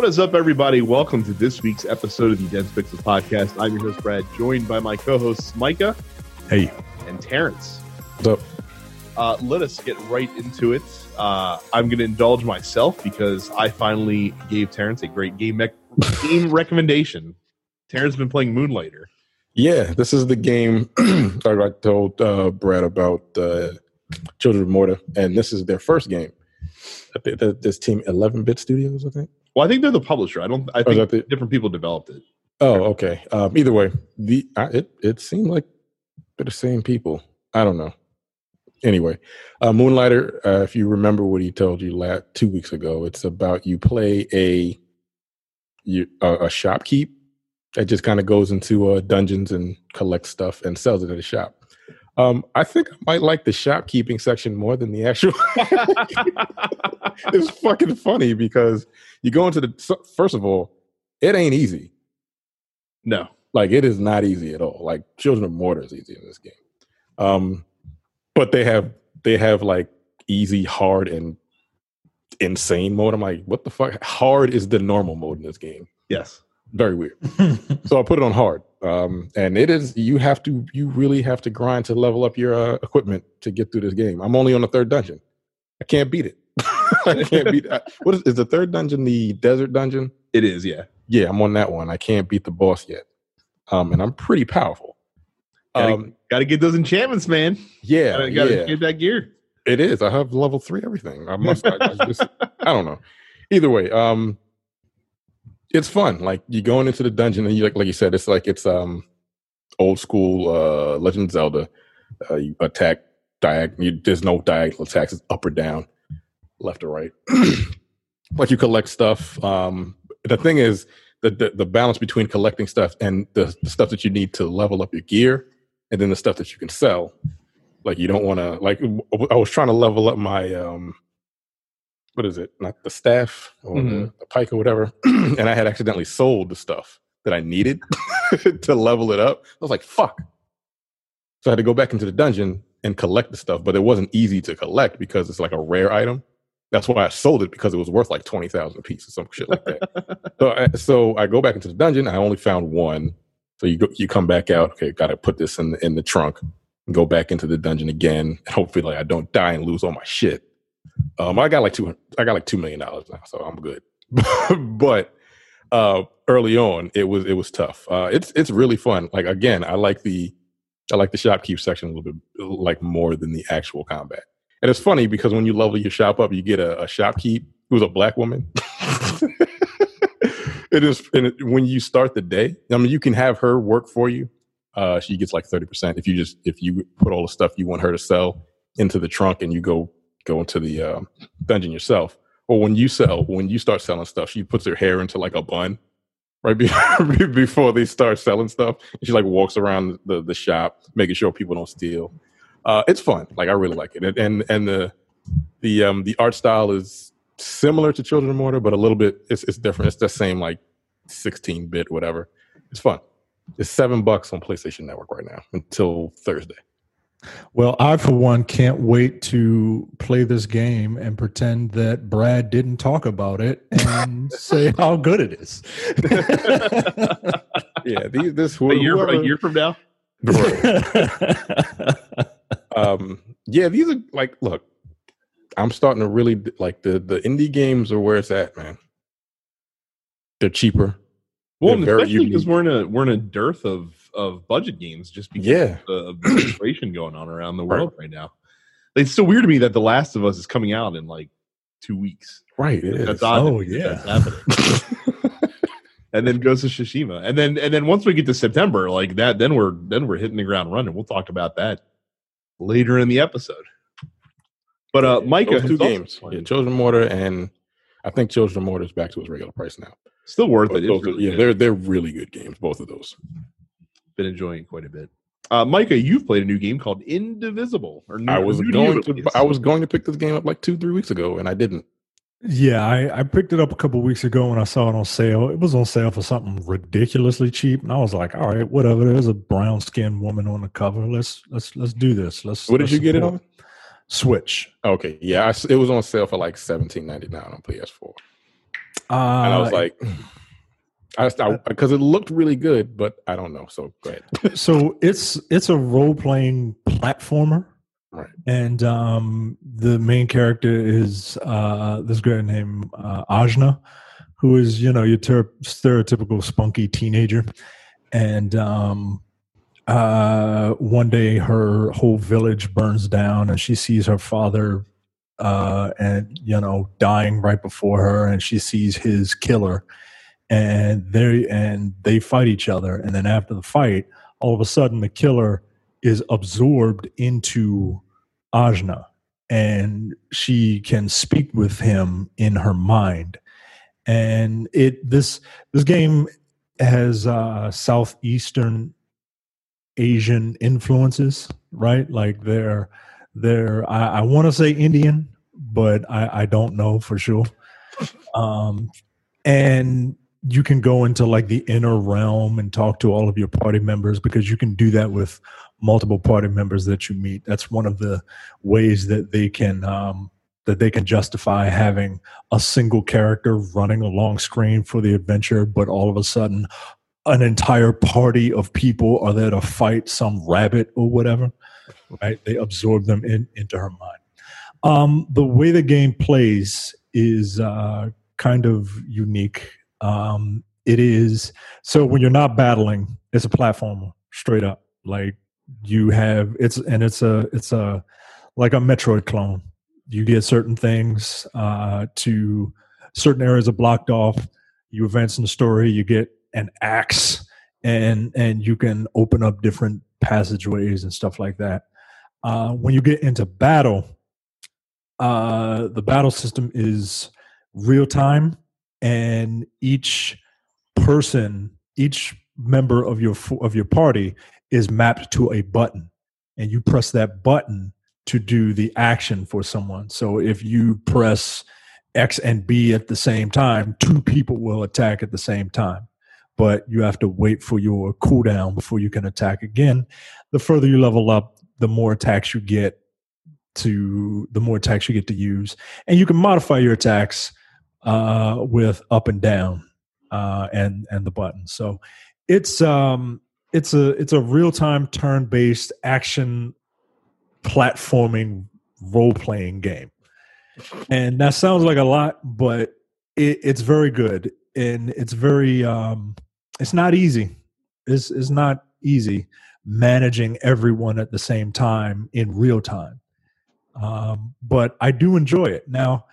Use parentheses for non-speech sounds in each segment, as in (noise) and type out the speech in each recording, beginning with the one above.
What is up, everybody? Welcome to this week's episode of the Dense Pixels podcast. I'm your host, Brad, joined by my co hosts, Micah. Hey. And Terrence. What's up? Uh, let us get right into it. Uh, I'm going to indulge myself because I finally gave Terrence a great game, me- (laughs) game recommendation. Terrence has been playing Moonlighter. Yeah, this is the game (clears throat) I told uh, Brad about uh, Children of Morta, and this is their first game. This team, Eleven Bit Studios, I think. Well, I think they're the publisher. I don't. I Oh, think the- different people developed it. Oh, okay. Um, either way, the I, it it seemed like they're the same people. I don't know. Anyway, uh, Moonlighter. Uh, if you remember what he told you last two weeks ago, it's about you play a you a, a shopkeep that just kind of goes into uh, dungeons and collects stuff and sells it at a shop. Um, I think I might like the shopkeeping section more than the actual. (laughs) (laughs) it's fucking funny because you go into the first of all, it ain't easy. No. Like it is not easy at all. Like Children of Morta is easy in this game. Um, but they have they have like easy, hard, and insane mode. I'm like, what the fuck? Hard is the normal mode in this game. Yes. Very weird. (laughs) so I put it on hard. Um, and it is you have to you really have to grind to level up your uh, equipment to get through this game. I'm only on the third dungeon. I can't beat it. (laughs) I can't beat. I, what is, is the third dungeon? The desert dungeon? It is. Yeah. Yeah, I'm on that one. I can't beat the boss yet. Um, and I'm pretty powerful. Gotta, Um, gotta get those enchantments, man. yeah, Gotta, gotta yeah, get that gear. it is. I have level three everything. I must. I, I just, I don't know. Either way, um, it's fun. Like you're going into the dungeon and you like, like you said, it's like it's um, old school uh, Legend Zelda. Uh, you attack diagonal. There's no diagonal attacks. It's up or down, left or right. (clears throat) like you collect stuff. Um, the thing is, the, the the balance between collecting stuff and the, the stuff that you need to level up your gear, and then the stuff that you can sell. Like you don't want to like. I was trying to level up my um, what is it? Not the staff or the, Mhm. the pike or whatever, (clears throat) and I had accidentally sold the stuff that I needed (laughs) to level it up. I was like, fuck. So I had to go back into the dungeon and collect the stuff, but it wasn't easy to collect because it's like a rare item. That's why I sold it because it was worth like twenty thousand pieces, or some shit like that. (laughs) so, I, so I go back into the dungeon. I only found one. So you go, you come back out. Okay, got to put this in the, in the trunk and go back into the dungeon again. And hopefully, like I don't die and lose all my shit. Um, I got like two. I got like two million dollars now, so I'm good. (laughs) but uh, early on, it was it was tough. Uh, it's it's really fun. Like again, I like the I like the shopkeep section a little bit like more than the actual combat. And it's funny because when you level your shop up, you get a, a shopkeep who's a black woman. (laughs) it is it, when you start the day. I mean, you can have her work for you. Uh, she gets like thirty percent if you just if you put all the stuff you want her to sell into the trunk and you go go into the um, dungeon yourself. Or when you sell, when you start selling stuff, she puts her hair into like a bun right be- (laughs) before they start selling stuff. She like walks around the, the shop, making sure people don't steal. Uh, it's fun. Like I really like it, and and, and the the um the art style is similar to Children of Morta, but a little bit it's it's different. It's the same like sixteen bit whatever. It's fun. It's seven bucks on PlayStation Network right now until Thursday. Well, I, for one, can't wait to play this game and pretend that Brad didn't talk about it and (laughs) say how good it is. (laughs) Yeah, these this A year, a year from now. (laughs) um yeah these are like look i'm starting to really like the the indie games are where it's at man they're cheaper Well, They're especially because we're in a we're in a dearth of of budget games just because yeah of the, (clears throat) situation going on around the world right. now. It's so weird to me that The Last of Us is coming out in like two weeks. right it is That's odd. Oh, yeah. that's happening. (laughs) and then Ghost of Tsushima, and then and then once we get to September, like that, then we're then we're hitting the ground running. We'll talk about that later in the episode. But uh, Micah, Those two games playing- yeah children of Morta and i think children of Morta is back to its regular price now still worth it. Those really yeah good. they're they're really good games both of those been enjoying it quite a bit. Uh, Micah, you've played a new game called Indivisible. Or new, i was new going to i was going to pick this game up like two three weeks ago and i didn't yeah, I, I picked it up a couple weeks ago when I saw it on sale. It was on sale for something ridiculously cheap, and I was like, "All right, whatever." There's a brown skinned woman on the cover. Let's let's let's do this. Let's. what did let's you get it on Switch. okay yeah I s it was on sale for like 17.99 on ps4 Uh, and I was like, I because it looked really good, but I don't know. So go ahead. (laughs) so it's it's a role playing platformer, Right. And um, the main character is uh, this girl named uh, Ajna, who is you know your ter- stereotypical spunky teenager, and um, uh, one day her whole village burns down, and she sees her father uh, and you know dying right before her, and she sees his killer, and they and they fight each other, and then after the fight, all of a sudden the killer is absorbed into Ajna, and she can speak with him in her mind, and it this this game has uh, southeastern Asian influences, right? Like they're they're I, I want to say Indian, but I, I don't know for sure. (laughs) Um, and you can go into like the inner realm and talk to all of your party members because you can do that with multiple party members that you meet. That's one of the ways that they can um, that they can justify having a single character running a long screen for the adventure, but all of a sudden an entire party of people are there to fight some rabbit or whatever. Right? They absorb them in, into her mind. Um, the way the game plays is uh, kind of unique. Um, it is so when you're not battling, it's a platformer straight up. Like you have it's and it's a it's a like a Metroid clone. You get certain things uh, to certain areas are blocked off. You advance in the story. You get an axe, and and you can open up different passageways and stuff like that. Uh, when you get into battle, uh, the battle system is real time, and each person, each member of your of your party is mapped to a button, and you press that button to do the action for someone. So if you press X and B at the same time, two people will attack at the same time. But you have to wait for your cooldown before you can attack again. The further you level up, the more attacks you get to the more attacks you get to use. And you can modify your attacks uh, with up and down uh, and and the button. So it's um it's a it's a real time turn based action platforming role playing game, and that sounds like a lot, but it, it's very good and it's very um, it's not easy. It's it's not easy managing everyone at the same time in real time, um, but I do enjoy it. Now,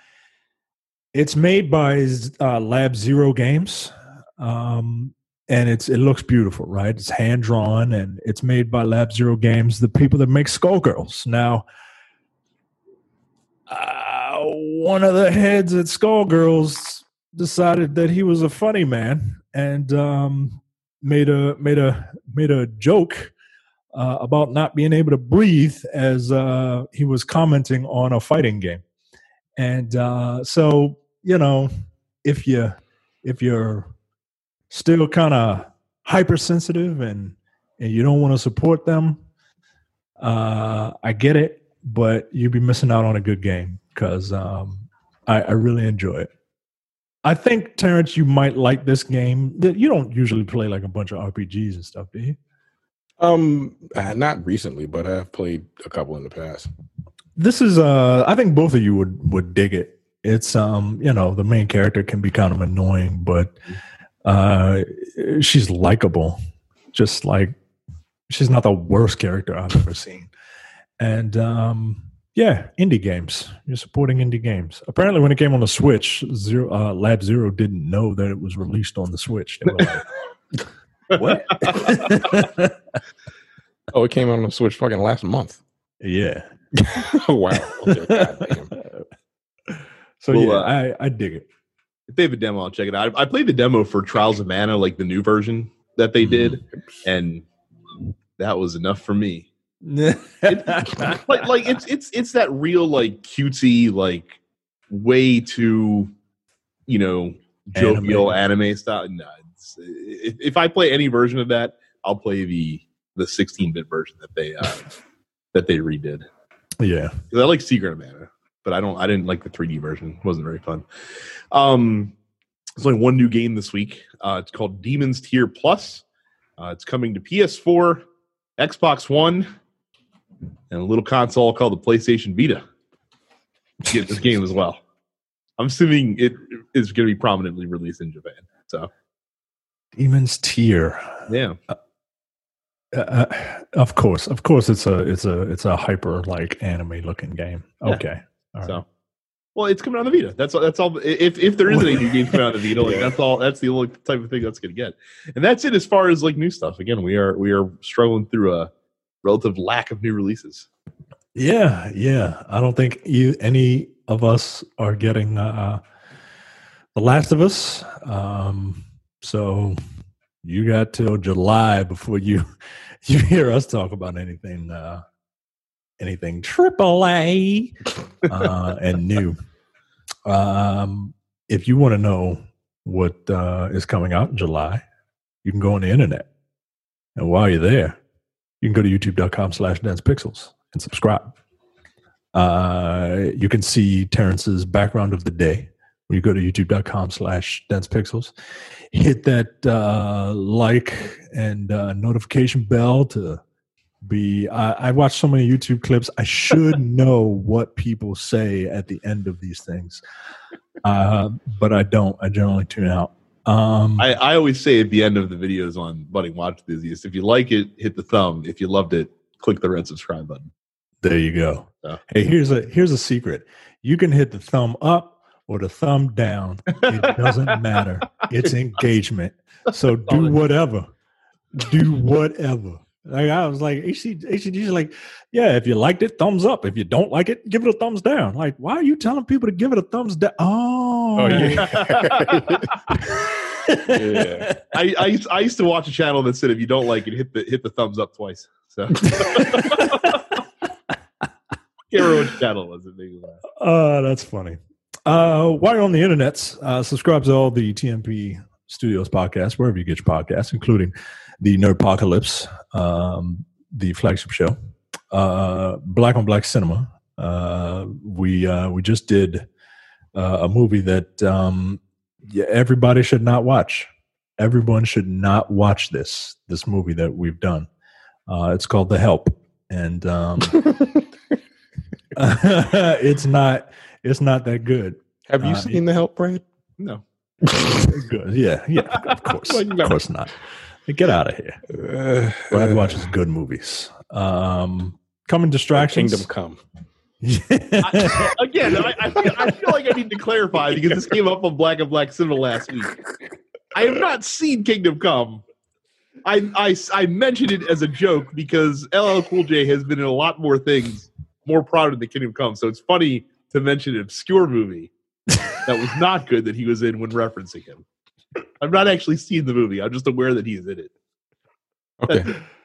it's made by uh, Lab Zero Games. Um, and it's it looks beautiful, right? It's hand drawn and it's made by Lab Zero Games, the people that make Skullgirls. Now, uh, one of the heads at Skullgirls decided that he was a funny man and um, made a made a made a joke uh, about not being able to breathe as uh, he was commenting on a fighting game, and uh, so you know if you if you're still kind of hypersensitive and and you don't want to support them uh i get it but you'd be missing out on a good game because um I, I really enjoy it. I think terrence you might like this game. You don't usually play like a bunch of rpgs and stuff do you? Um uh, not recently but i've played a couple in the past. This is uh i think both of you would would dig it it's um you know the main character can be kind of annoying but uh, she's likable, just like she's not the worst character I've ever seen. And um, yeah, indie games. You're supporting indie games. Apparently, when it came on the Switch, Zero, uh, Lab Zero didn't know that it was released on the Switch. They were like, (laughs) what? (laughs) oh, it came out on the Switch fucking last month. Yeah. (laughs) wow. Okay, so well, yeah, uh, I, I dig it if they have a demo, I'll check it out. I, I played the demo for Trials of Mana, like the new version that they did, mm-hmm. and that was enough for me. it, (laughs) like, like it's it's it's that real like cutesy like way too you know jovial anime, anime style. No, if, if I play any version of that, I'll play the the 16 bit version that they uh, that they redid. Yeah, I like Secret of Mana, but I don't. I didn't like the 3D version. It wasn't very fun. Um, There's only one new game this week. Uh, it's called Demons Tier Plus. Uh, it's coming to PS4, Xbox One, and a little console called the PlayStation Vita. Get this game as well. I'm assuming it is going to be prominently released in Japan. So Demon's Tier. yeah, Uh, uh, of course, of course, it's a it's a it's a hyper like anime looking game. Okay, all right. So, well, it's coming on the Vita. That's all. That's all. If if there is any new (laughs) games coming on the Vita, like that's all. That's the only type of thing that's going to get. And that's it as far as like new stuff. Again, we are we are struggling through a relative lack of new releases. Yeah, yeah. I don't think you, any of us are getting uh, The Last of Us. Um, so you got till July before you (laughs) you hear us talk about anything uh, anything triple A uh, and new. Um, if you want to know what uh, is coming out in July, you can go on the internet, and while you're there, you can go to YouTube.com/slash Dense Pixels and subscribe. Uh, you can see Terrence's background of the day when you go to youtube.com slash dense pixels. Hit that uh, like and uh, notification bell to be. I, I watch so many YouTube clips. I should (laughs) know what people say at the end of these things, uh, but I don't. I generally tune out. Um, I, I always say at the end of the videos on Budding Watch Enthusiast, if you like it, hit the thumb. If you loved it, click the red subscribe button. There you go. Yeah. Hey, here's a here's a secret. You can hit the thumb up or the thumb down. It doesn't (laughs) matter. It's engagement. So do whatever. Do whatever. Like I was like, HC, HCG's like, yeah, if you liked it, thumbs up. If you don't like it, give it a thumbs down. Like, why are you telling people to give it a thumbs down? Oh, Oh, yeah. (laughs) Yeah. I, I used, I used to watch a channel that said if you don't like it, hit the hit the thumbs up twice. So (laughs) (laughs) can't remember channel it was. It made laugh. Uh, that's funny. Uh, while you're on the internet, uh, subscribe to all the TMP Studios podcasts, wherever you get your podcasts, including the Nerdpocalypse, um, the flagship show, uh, Black on Black Cinema. Uh, we uh, we just did uh, a movie that um, yeah, everybody should not watch. Everyone should not watch this this movie that we've done. Uh, it's called The Help, and um, (laughs) it's not it's not that good. Have you Uh, seen the help, Brad? No, Good. Yeah, yeah, of course. (laughs) Of course not. Get out of here. Uh, Brad watches good movies. Um, coming distractions. Kingdom Come. (laughs) I, again, I, I, feel, I feel like I need to clarify because this came up on Black on Black Cinema last week. I have not seen Kingdom Come. I, I, I mentioned it as a joke because LL Cool J has been in a lot more things more proud than Kingdom Come. So it's funny to mention an obscure movie that was not good that he was in when referencing him. (laughs) I've not actually seen the movie. I'm just aware that he's in it. Okay. (laughs)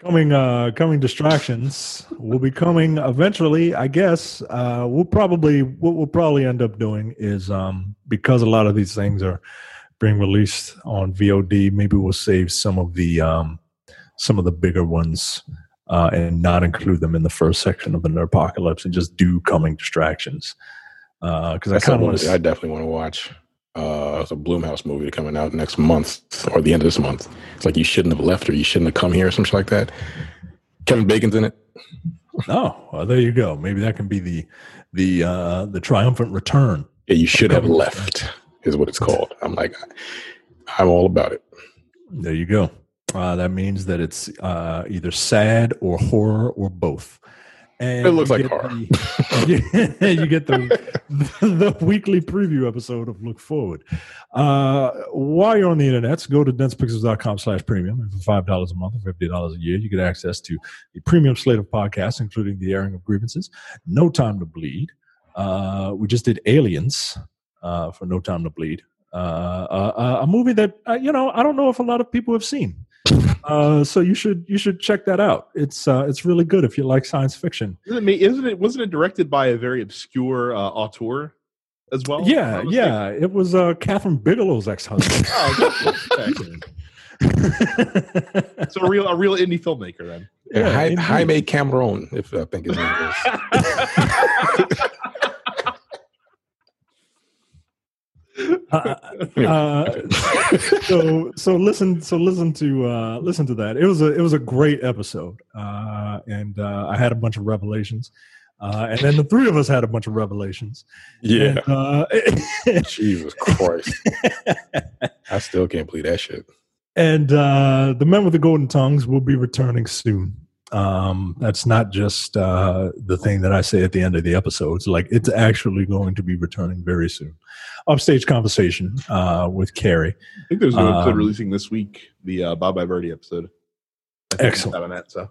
coming uh coming distractions will be coming eventually i guess uh we'll probably what we'll probably end up doing is um because a lot of these things are being released on vod maybe we'll save some of the um some of the bigger ones uh and not include them in the first section of the nerdpocalypse and just do coming distractions uh because i kind of I definitely want to watch. Uh, it's a Blumhouse movie coming out next month or the end of this month. It's like you shouldn't have left or you shouldn't have come here or something like that. Kevin Bacon's in it. oh well, there you go maybe that can be the the uh the triumphant return Yeah, you should have left is what it's called. I'm like, I'm all about it. There you go. Uh, that means that it's uh, either sad or horror or both. And It looks like horror. the- (laughs) you get the, the weekly preview episode of Look Forward. Uh, while you're on the internet, go to densepixels.com slash premium. And for $5 a month or $50 a year, you get access to the premium slate of podcasts, including the airing of grievances, No Time to Bleed. Uh, we just did Aliens uh, for No Time to Bleed. Uh, uh, a movie that, uh, you know, I don't know if a lot of people have seen. Uh, so you should you should check that out. It's uh, it's really good if you like science fiction. Isn't it, ma- isn't it wasn't it directed by a very obscure uh, auteur as well? yeah, If I'm yeah. It was uh, Kathryn Bigelow's ex-husband. mistaken? (laughs) Oh, okay. (laughs) so a real a real indie filmmaker then. Yeah, Yeah, Jaime Cameron, if I think his name is. (laughs) Uh, uh, so so listen so listen to uh, listen to that. It was a it was a great episode, uh, and uh, I had a bunch of revelations, uh, and then the three of us had a bunch of revelations. Yeah. And, uh, (laughs) Jesus Christ. I still can't believe that shit. and uh, the men with the golden tongues will be returning soon. Um, that's not just uh, the thing that I say at the end of the episodes. Like it's actually going to be returning very soon. Upstage conversation uh, with Carrie. I think there's an episode Um, releasing this week, the uh, Bob Iverdi episode. I think it's Excellent. on that, so.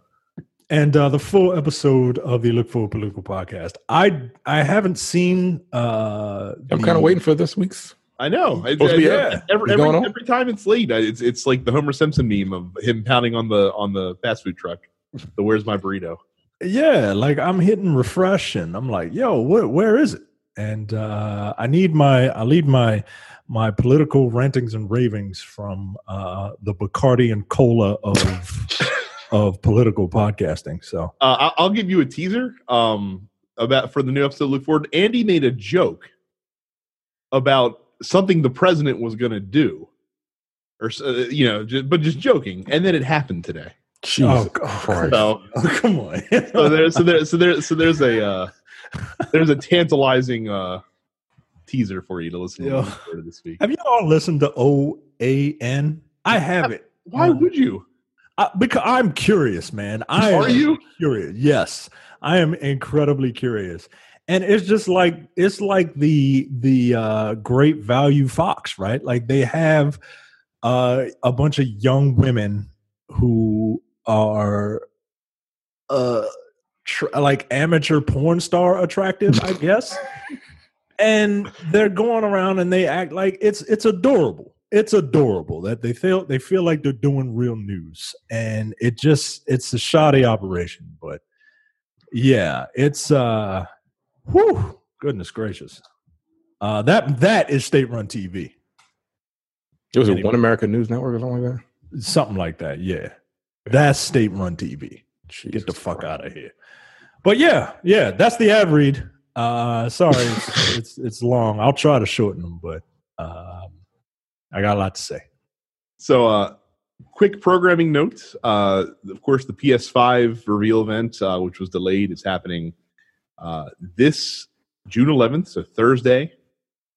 and uh, the full episode of the Look Forward Political podcast. I I haven't seen. Uh, I'm kind of waiting for this week's. I know. I, Supposed to be- I- yeah. every, every, every time it's late, it's it's like the Homer Simpson meme of him pounding on the on the fast food truck. The "Where's my burrito?" Yeah, like I'm hitting refresh, and I'm like, "Yo, wh- where is it?" And uh, I need my I need my my political rantings and ravings from uh, the Bacardi and Cola of of political podcasting. So Uh, I'll give you a teaser um, about for the new episode. Look forward. Andy made a joke about something the president was going to do, or uh, you know, just, but just joking, and then it happened today. Jesus Oh, Christ. So, come on. so there, so there, so there, so there's a uh, there's a tantalizing uh, teaser for you to listen to Yeah. Look this week. Have you all listened to O A N? I have it. Why would you? I, because I'm curious, man. I Are am you? curious? Yes, I am incredibly curious, and it's just like it's like the the uh, Great Value Fox, right? Like they have uh, a bunch of young women who are uh, tr- like amateur porn star attractive, I (laughs) guess, and they're going around and they act like it's it's adorable. It's adorable that they feel they feel like they're doing real news. And it just it's a shoddy operation but yeah it's uh whew, goodness gracious. Uh that that is state run tv It was a One America News Network or something like that. something like that yeah that's state run tv get the Jesus fuck Christ. out of here. But yeah yeah that's the ad read. Uh sorry it's, (laughs) it's it's long. I'll try to shorten them but um i got a lot to say. So, uh, quick programming note. Uh, of course, the PS5 reveal event, uh, which was delayed, is happening uh, this June 11th, so Thursday,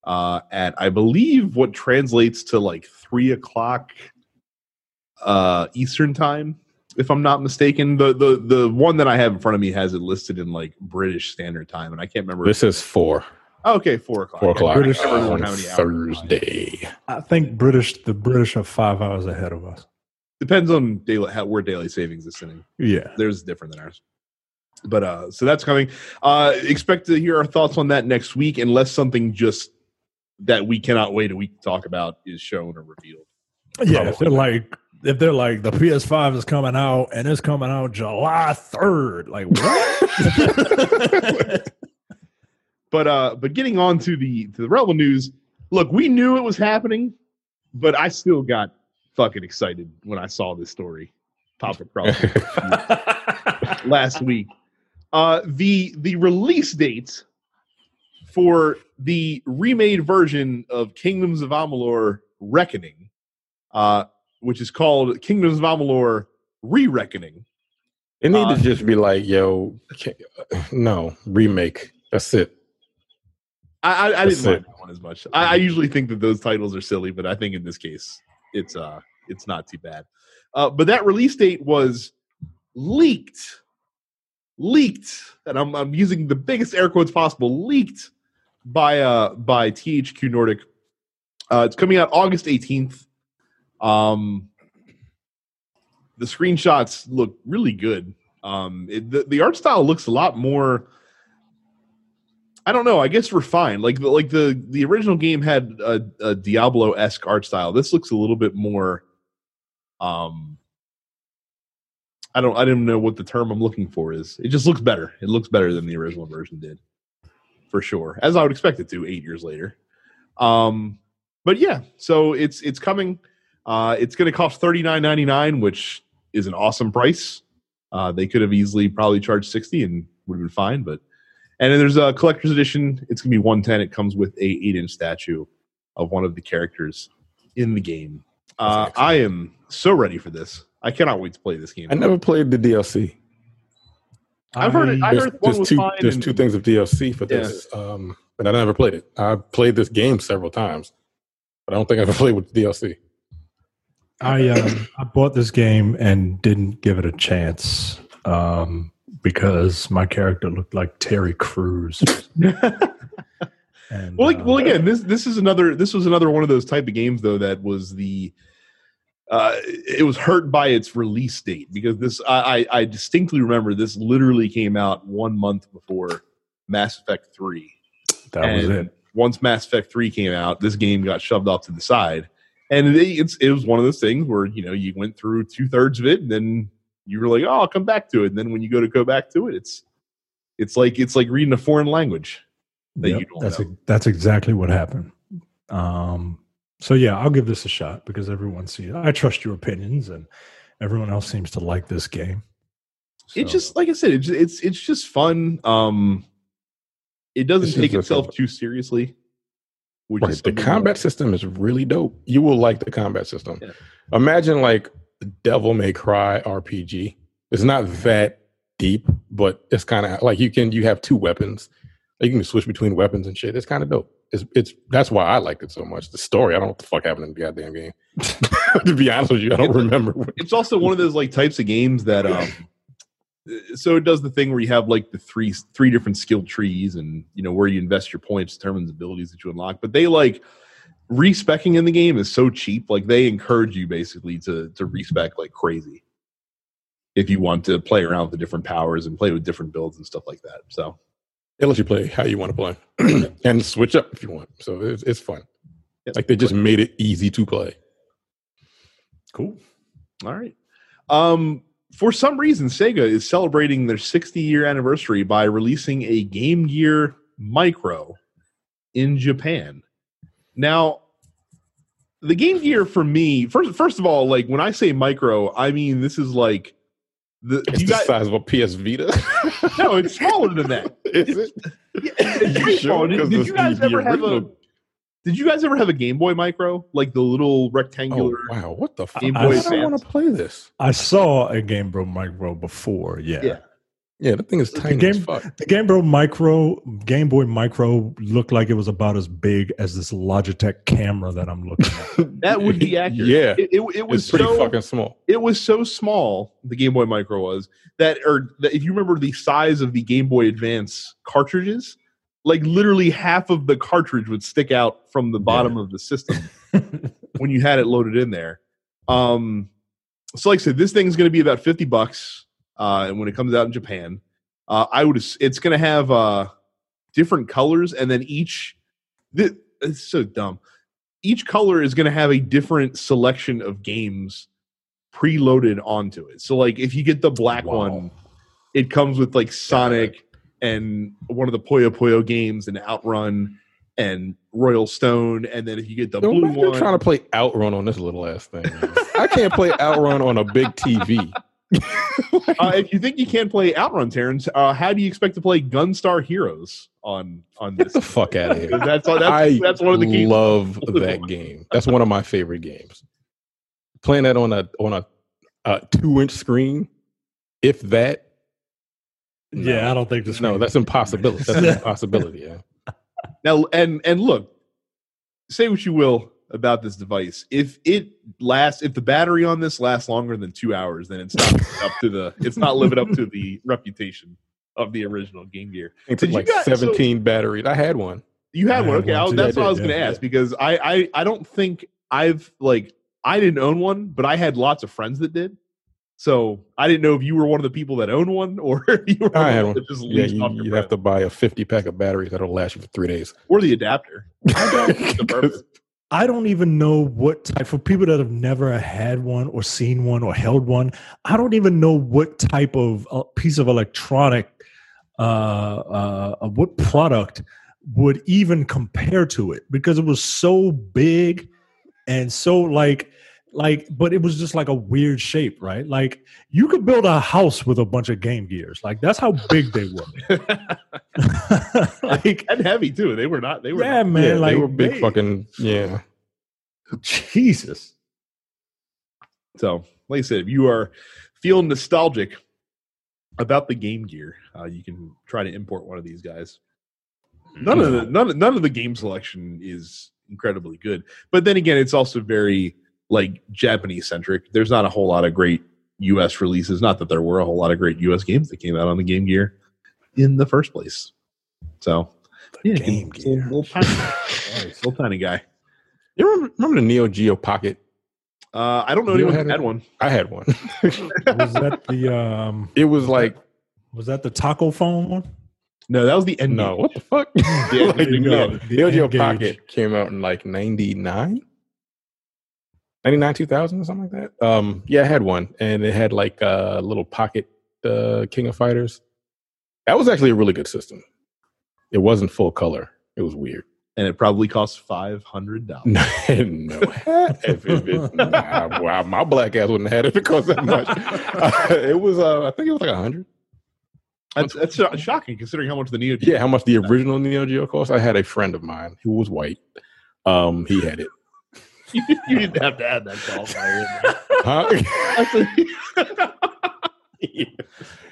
uh, at I believe what translates to like three o'clock uh, Eastern time, if I'm not mistaken. The the the one that I have in front of me has it listed in like British Standard Time, and I can't remember. This is four. Oh, okay, four o'clock. Four o'clock British- I on how many hours. Thursday. I think British, the British are five hours ahead of us. Depends on daily, how, where daily savings is sitting. Yeah. theirs is different than ours. But uh so that's coming. Uh expect to hear our thoughts on that next week, unless something just that we cannot wait a week to talk about is shown or revealed. Yeah. If like, if they're like, the PS5 is coming out and it's coming out July 3rd, like, what? (laughs) But uh but getting on to the to the relevant news, look, we knew it was happening, but I still got fucking excited when I saw this story pop across (laughs) last week. Uh, the the release date for the remade version of Kingdoms of Amalur: Reckoning, uh, which is called Kingdoms of Amalur: Re-Reckoning. It need Uh, to just be like, yo, no remake. That's it. I, I, I didn't mind that one as much. I, I usually think that those titles are silly, but I think in this case, it's uh, it's not too bad. Uh, but that release date was leaked, leaked, and I'm I'm using the biggest air quotes possible. Leaked by uh by THQ Nordic. Uh, it's coming out August 18th. Um, the screenshots look really good. Um, it, the the art style looks a lot more. I don't know. I guess refined. Like the like the the original game had a, a Diablo esque art style. This looks a little bit more. Um, I don't. I don't know what the term I'm looking for is. It just looks better. It looks better than the original version did, for sure. As I would expect it to. Eight years later. Um, but yeah. So it's it's coming. Uh, it's going to cost thirty nine ninety nine, which is an awesome price. Uh, they could have easily probably charged sixty and would have been fine, but and then there's a collector's edition. It's gonna be 110. It comes with a eight inch statue of one of the characters in the game. Uh, I am so ready for this. I cannot wait to play this game. I never played the DLC. I've heard it- I There's, heard one there's was two. fine There's and- two things of DLC for Yeah. this, um, but I never played it. I played this game several times, but I don't think I ever played with the DLC. I um, I bought this game and didn't give it a chance um, because my character looked like Terry Crews. (laughs) And, well, like, uh, well, again, this this is another this was another one of those type of games though that was the uh, it was hurt by its release date because this I, I I distinctly remember this literally came out one month before Mass Effect three. that was it. Once Mass Effect three came out, this game got shoved off to the side, and it, it's it was one of those things where you know you went through two thirds of it, and then you were like, oh, I'll come back to it, and then when you go to go back to it, it's it's like it's like reading a foreign language. that you don't that's know. that's exactly what happened. Um, so yeah, I'll give this a shot because everyone sees. I trust your opinions, and everyone else seems to like this game. It's just like I said, it's it's it's just fun. Um, it doesn't take itself too seriously. Right. The combat system is really dope. You will like the combat system. Yeah. Imagine like Devil May Cry RPG. It's not that deep, but it's kind of like you can you have two weapons. You can switch between weapons and shit. It's kind of dope. It's it's that's why I liked it so much. The story, I don't know what the fuck happened in the goddamn game. (laughs) to be honest with you, I don't remember. it's also one of those like types of games that um (laughs) so it does the thing where you have like the three three different skill trees and you know where you invest your points determines abilities that you unlock but they like respecking in the game is so cheap like they encourage you basically to to respec like crazy if you want to play around with the different powers and play with different builds and stuff like that so It lets you play how you want to play (clears throat) and switch up if you want. So it's, it's fun. yeah. Like they just made it easy to play. Cool. All right. Um, for some reason, Sega is celebrating their 60 year anniversary by releasing a Game Gear Micro in Japan. Now, the Game Gear for me, first first of all, like when I say micro, I mean this is like the It's the guys, size of a PS Vita. no, it's smaller than that. (laughs) Is it? Yeah, You sure? small. Did you guys ever have a? Original- Did you guys ever have a Game Boy Micro, like the little rectangular? Oh rectangular? wow! What the fuck? Game I Boy don't want to play this. I saw a Game Boy Micro before. Yeah. Yeah. Yeah, the thing is The tiny game- as fuck. The Game Boy Micro, Game Boy Micro looked like it was about as big as this Logitech camera that I'm looking at. (laughs) That would be (laughs) accurate. Yeah, It, it, it was it's pretty so, fucking small. it was so small the game boy micro was that or that if you remember the size of the game boy advance cartridges like literally half of the cartridge would stick out from the bottom of the system (laughs) when you had it loaded in there um so like i said this thing's going to be about 50 bucks uh and when it comes out in japan uh i would it's going to have uh different colors and then each it's so dumb each color is going to have a different selection of games preloaded onto it. So like if you get the black Wow. one, it comes with like Sonic and one of the Puyo Puyo games and Outrun and Royal Stone and then if you get the Yo, blue one trying to play Outrun on this little ass thing. I can't play Outrun on a big TV. (laughs) uh, if you think you can't play Outrun Terrence, uh, how do you expect to play Gunstar Heroes on on Get this? the fuck out of here. (laughs) That's that's, I that's one of the games. love (laughs) that game. That's one of my favorite games. Playing that on a on a, a two inch screen, if that. No. yeah, I don't think this. No, that's impossibility. That's an (laughs) impossibility. Yeah. Now and and look, say what you will about this device. If it lasts, if the battery on this lasts longer than two hours, then it's not up to the it's not living up to the reputation of the original Game Gear. It Did took you like guys- so- 17 batteries. I had one. You had I one, had okay? one I was, that's Yeah, what I I was going to yeah, ask because I, I I don't think I've like I didn't own one, but I had lots of friends that did. So I didn't know if you were one of the people that own one or (laughs) if you were I had one just Yeah, you, off your you have to buy a 50 pack of batteries that'll last you for three days. or the adapter. (laughs) The purpose. I don't even know what type for people that have never had one or seen one or held one. I don't even know what type of uh, piece of electronic, uh, uh, uh, what product would even compare to it because it was so big and so like like but it was just like a weird shape right like you could build a house with a bunch of game gears like that's how big they were (laughs) like, and heavy too. They were not. They were. yeah, not- man. yeah, like they were big they- fucking yeah. Jesus. So, like I said, if you are feeling nostalgic about the Game Gear, uh, you can try to import one of these guys. None of the none, none of the game selection is incredibly good, but then again, it's also very like Japanese centric. There's not a whole lot of great U.S. releases. Not that there were a whole lot of great U.S. games that came out on the Game Gear in the first place. So, yeah, Game little- Gear. little tiny, Nice, little tiny guy. You remember, remember the Neo Geo Pocket? Uh, I don't know You anyone had who had it? one. I had one. (laughs) was that the um it was like was that the taco phone one? No, that was the end. no, what the fuck? (laughs) Yeah, (laughs) like, no, the Neo Geo Pocket came out in like 99? 99, 2000, or something like that. Um, yeah, I had one, and it had like a little pocket uh, King of Fighters. That was actually a really good system. It wasn't full color. It was weird. and it probably cost five hundred dollars. (laughs) No, if, if it, nah, wow, my black ass wouldn't have had it if it cost that much. (laughs) it was, uh, I think it was like a hundred. That's that's sho- shocking considering how much the Neo. Geo Yeah, how much the original Neo Geo cost? I had a friend of mine who was white. Um, he had it. You, you didn't have to add that qualifier. in Huh? (laughs) there. (laughs)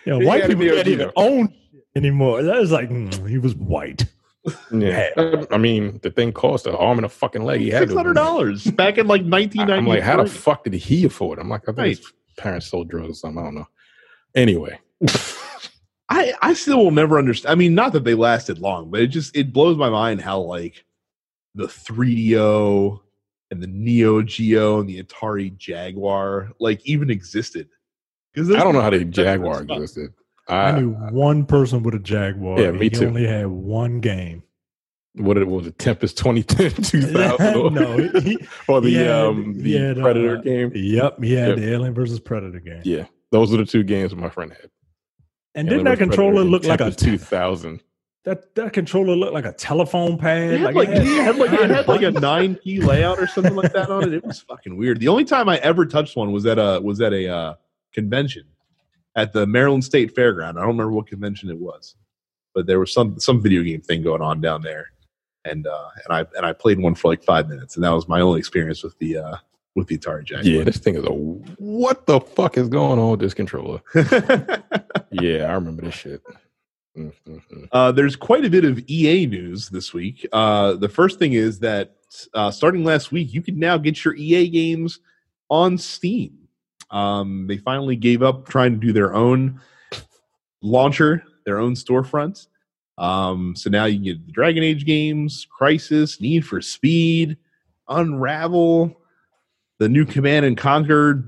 Yeah, He white people Neo can't even Geo. own anymore. That was like mm, he was white. yeah, I mean, the thing cost an arm and a fucking leg. He had Six to have hundred done dollars back in like nineteen ninety. I'm like, how the fuck did he afford? it? I'm like, I think Right. his parents sold drugs or something. I don't know. Anyway, (laughs) I I still will never understand. I mean, not that they lasted long, but it just it blows my mind how like the 3DO and the Neo Geo and the Atari Jaguar like even existed. Because I don't know how the Jaguar existed. I I, knew one person with a Jaguar. Yeah, and me he too. only had one game. what it was, it Tempest 20, 2000 (laughs) (laughs) no, he, (laughs) or the he had- um he the had, Predator uh, game. yep, he had Yep. the Alien versus Predator game. Yeah, those are the two games my friend had. And Alien didn't that versus controller look like a 2000? That that controller looked like a telephone pad? It had like, it had like it had like a (laughs) nine key layout or something like that on it. It was fucking weird. The only time I ever touched one was at a was at a uh, convention at the Maryland State Fairground. I don't remember what convention it was, but there was some some video game thing going on down there, and uh, and I and I played one for like five minutes, and that was my only experience with the uh, with the Atari Jaguar. Yeah, this thing is a what the fuck is going on with this controller? (laughs) Yeah, I remember this shit. Mm, mm, mm. Uh, there's quite a bit of EA news this week. Uh, the first thing is that uh, starting last week, you can now get your EA games on Steam. Um, they finally gave up trying to do their own launcher, their own storefront. Um, so now you can get the Dragon Age games, Crysis, Need for Speed, Unravel, the new Command and Conquer,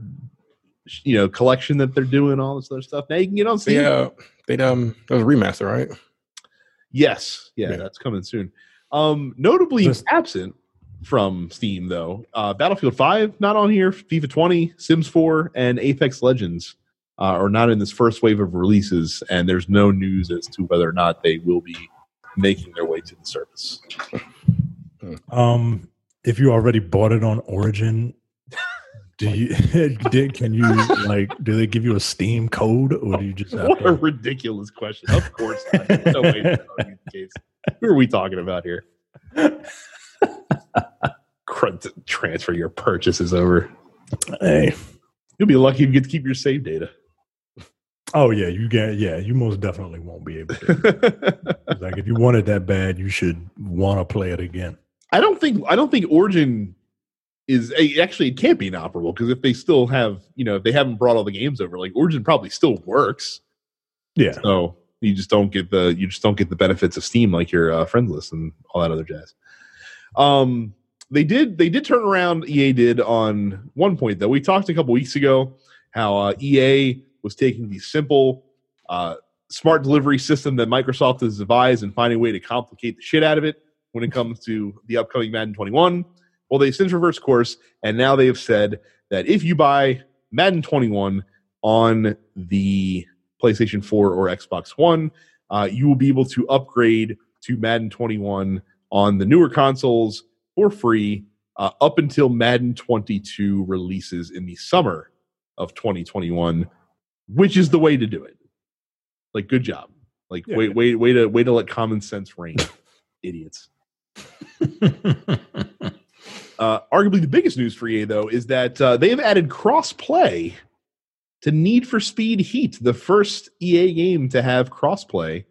you know, collection that they're doing, all this other stuff. Now you can get on Steam. They uh, they um, that was a remaster, right? Yes, yeah, Yeah. that's coming soon. Um, notably Just- absent from Steam though, uh, Battlefield Five not on here, FIFA 20, Sims 4, and Apex Legends uh, are not in this first wave of releases, and there's no news as to whether or not they will be making their way to the service. (laughs) Um, if you already bought it on Origin, do you (laughs) did, can you like do they give you a Steam code or do you just have What a ridiculous question! Of course, not. No way that's gonna be the case. Who are we talking about here? Transfer your purchases over. hey? You'll be lucky if you get to keep your save data. Oh yeah, you get yeah, you most definitely won't be able to. (laughs) like if you want it that bad, you should want to play it again. I don't think I don't think Origin is eh, actually it can't be inoperable because if they still have you know if they haven't brought all the games over like Origin probably still works Yeah. so you just don't get the you just don't get the benefits of Steam like your uh, friends list and all that other jazz. Um, they did they did turn around EA did on one point though we talked a couple weeks ago how uh, EA was taking the simple uh, smart delivery system that Microsoft has devised and finding a way to complicate the shit out of it when it comes to the upcoming Madden 21. Well, they've since reversed course, and now they have said that if you buy Madden 21 on the PlayStation 4 or Xbox One, uh, you will be able to upgrade to Madden 21 on the newer consoles for free uh, up until Madden 22 releases in the summer of 2021, which is the way to do it. Like, good job. Like Yeah. wait, wait, wait to wait to let common sense reign, (laughs) idiots. (laughs) Uh, arguably, the biggest news for EA though is that uh, they have added cross play to Need for Speed Heat, the first EA game to have cross play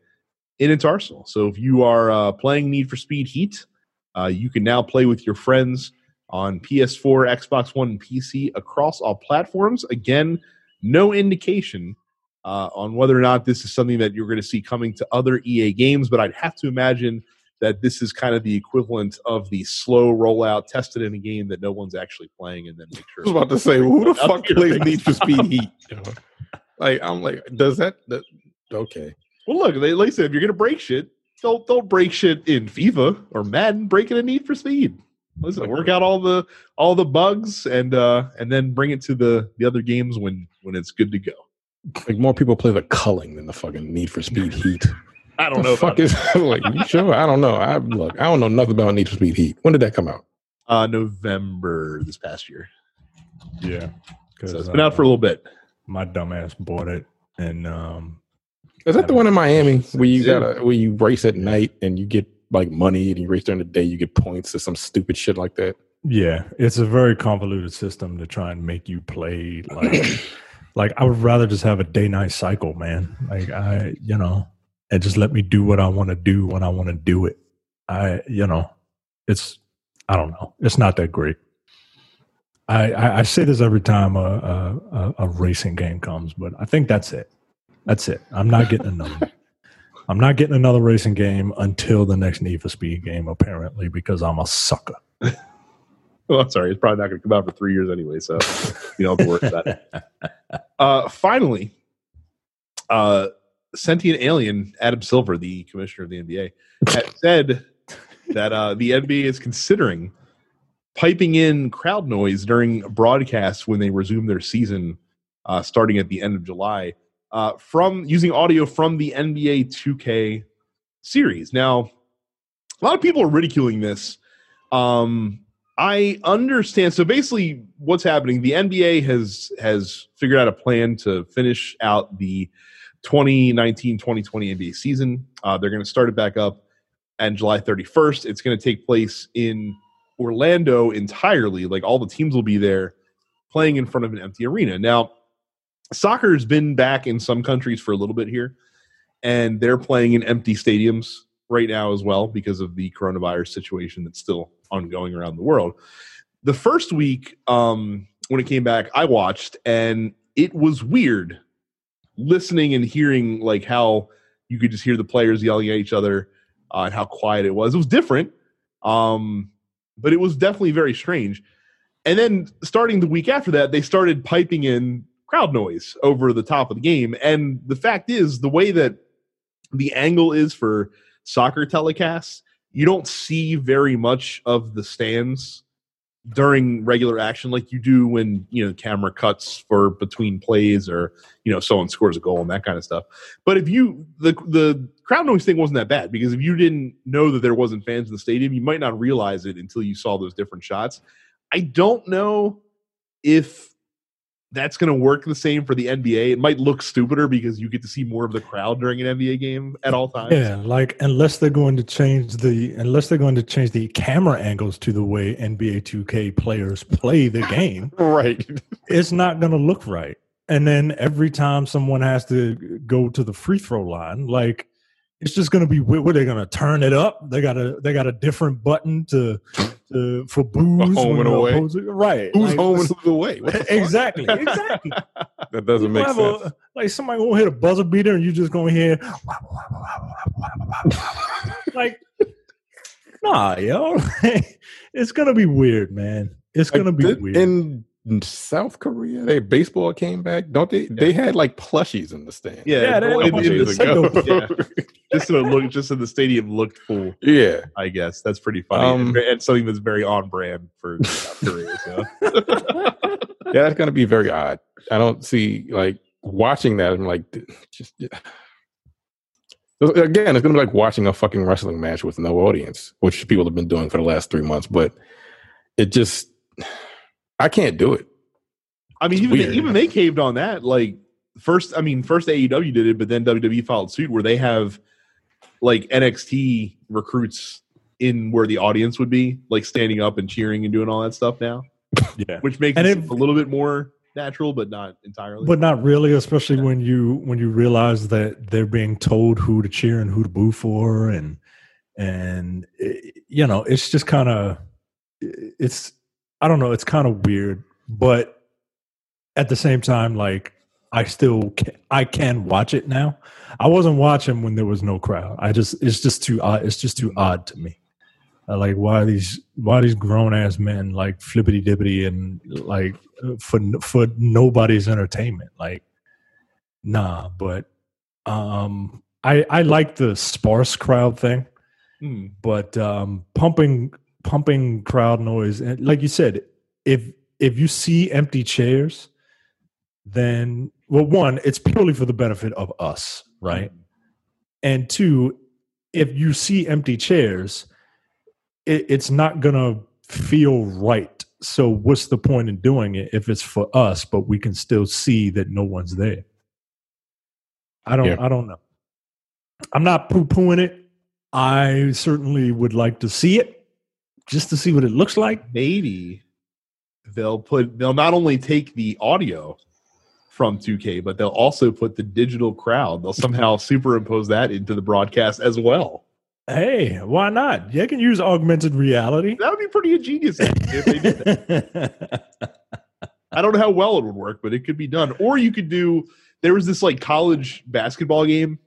in its arsenal. So if you are uh, playing Need for Speed Heat, uh, you can now play with your friends on PS4, Xbox One, and PC across all platforms. Again, no indication uh, on whether or not this is something that you're going to see coming to other EA games, but I'd have to imagine that this is kind of the equivalent of the slow rollout, tested in a game that no one's actually playing, and then make sure. I was about to say, who the fuck your plays. Need for Speed Heat? (laughs) you know? Like, I'm like, does that, that okay? Well, look, they, like I said, if you're going to break shit, don't don't break shit in FIFA or Madden. Break it in Need for Speed. Listen, work out all the all the bugs and uh and then bring it to the the other games when when it's good to go. Like more people play the culling than the fucking Need for Speed Heat. I don't the know. fuck About is (laughs) like you sure? I don't know. I look, I don't know nothing about Need for Speed Heat. When did that come out? uh, November this past year, yeah, so it's been out for a little bit. my dumbass bought it, and um, Is that the one in Miami where you gotta where you race at night and you get like money and you race during the day, you get points or some stupid shit like that? yeah, it's a very convoluted system to try and make you play like, (clears throat) like I would rather just have a day night cycle, man. Like I, you know, and just let me do what I want to do when I want to do it. I, you know, it's I don't know, it's not that great. I, I, I say this every time a, a, a, racing game comes, but I think that's it. That's it. I'm not getting another. (laughs) I'm not getting another racing game until the next Need for Speed game, apparently, because I'm a sucker. (laughs) Well, I'm sorry, it's probably not going to come out for three years anyway, so you don't have to worry about it. (laughs) Uh, finally, uh, sentient alien Adam Silver, the commissioner of the NBA, had (laughs) said that uh, the NBA is considering piping in crowd noise during broadcasts when they resume their season, uh, starting at the end of July, uh, from using audio from the NBA 2K series. Now, a lot of people are ridiculing this. Um, I understand. So basically, what's happening? The NBA has has figured out a plan to finish out the 2019-2020 NBA season. Uh, they're going to start it back up on July 31st. It's going to take place in Orlando entirely. Like all the teams will be there, playing in front of an empty arena. Now, soccer has been back in some countries for a little bit here, and they're playing in empty stadiums right now as well because of the coronavirus situation that's still ongoing around the world. The first week, um, when it came back, I watched and it was weird listening and hearing like how you could just hear the players yelling at each other uh, and how quiet it was. It was different, um, but it was definitely very strange. And then starting the week after that, they started piping in crowd noise over the top of the game. And the fact is, the way that the angle is for soccer telecasts, you don't see very much of the stands during regular action like you do when you know camera cuts for between plays or you know someone scores a goal and that kind of stuff. But if you the the crowd noise thing wasn't that bad because if you didn't know that there wasn't fans in the stadium you might not realize it until you saw those different shots. I don't know if that's going to work the same for the NBA. It might look stupider because you get to see more of the crowd during an NBA game at all times. Yeah, like unless they're going to change the unless they're going to change the camera angles to the way NBA 2K players play the game, (laughs) Right. it's not going to look right. And then every time someone has to go to the free throw line, like it's just going to be what they're going to turn it up. They got a they got a different button to, to for boos Home and away. right? Who's like, home and who's away? What the fuck? Exactly, exactly. (laughs) That doesn't You make sense. a- like somebody gonna hit a buzzer beater and you just gonna hear like nah yo (laughs) it's gonna be weird man it's gonna be weird in South Korea, they baseball came back. Don't they? They had like plushies in the stand. Yeah, Yeah, they- well, (laughs) a in- couple the days ago. yeah. just so it looked, just so the stadium looked full. yeah. I guess that's pretty funny, Um, and, and something that's very on brand for South (laughs) Korea. So. yeah, that's gonna be very odd. I don't see like watching that. I'm like, just yeah. again, it's gonna be like watching a fucking wrestling match with no audience, which people have been doing for the last three months. But it just, I can't do it. I mean, It's even they, even they caved on that. Like first. I mean, first AEW did it, but then WWE followed suit, where they have like NXT recruits in where the audience would be, like standing up and cheering and doing all that stuff now, (laughs) Yeah. which makes And it if- a little bit more natural, but not entirely. But not really, especially when you when you realize that they're being told who to cheer and who to boo for, and and eh, you know, it's just kind of it's I don't know, it's kind of weird, but at the same time, like I still can, I can watch it now. I wasn't watching when there was no crowd. I just it's just too odd. It's just too odd to me. Uh, like why these why these grown ass men like flippity dippity and like for for nobody's entertainment. Like nah, but um I I like the sparse crowd thing Hmm. but um, pumping pumping crowd noise. And like you said if if you see empty chairs then well one it's purely for the benefit of us right? And two if you see empty chairs it, it's not gonna feel right. So what's the point in doing it if it's for us but we can still see that no one's there? I don't Yeah. i don't know. I'm not poo-pooing it. I certainly would like to see it just to see what it looks like. maybe they'll put they'll not only take the audio from 2K, but they'll also put the digital crowd. They'll somehow (laughs) superimpose that into the broadcast as well. Hey, why not? You can use augmented reality. That would be pretty ingenious if they did that. (laughs) I don't know how well it would work, but it could be done. Or you could do there was this like college basketball game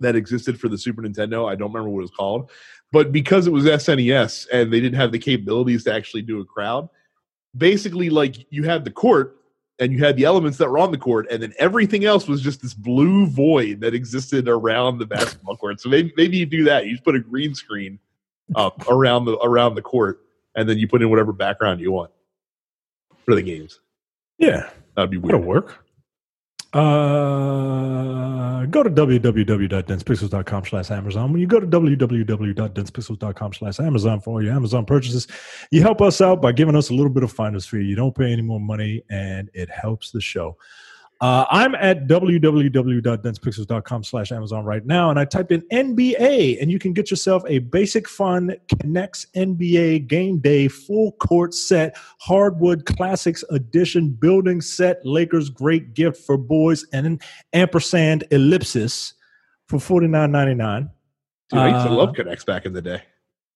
that existed for the Super Nintendo. I don't remember what it was called. But because it was SNES and they didn't have the capabilities to actually do a crowd, basically like you had the court and you had the elements that were on the court, and then everything else was just this blue void that existed around the basketball court. So maybe maybe you do that. You just put a green screen up (laughs) around the around the court, and then you put in whatever background you want for the games. yeah, That'd be weird. that'll work. Uh, go to www.densepixels.com slash Amazon. When you go to www.densepixels.com slash Amazon for all your Amazon purchases, you help us out by giving us a little bit of finder's fee. You don't pay any more money and it helps the show. Uh, I'm at www.densepixels.com slash Amazon right now, and I typed in NBA, and you can get yourself a basic fun K'NEX NBA game day full court set, hardwood classics edition building set, Lakers great gift for boys, and an ampersand ellipsis for forty nine ninety nine. Dude, I used to Uh, love K'NEX back in the day.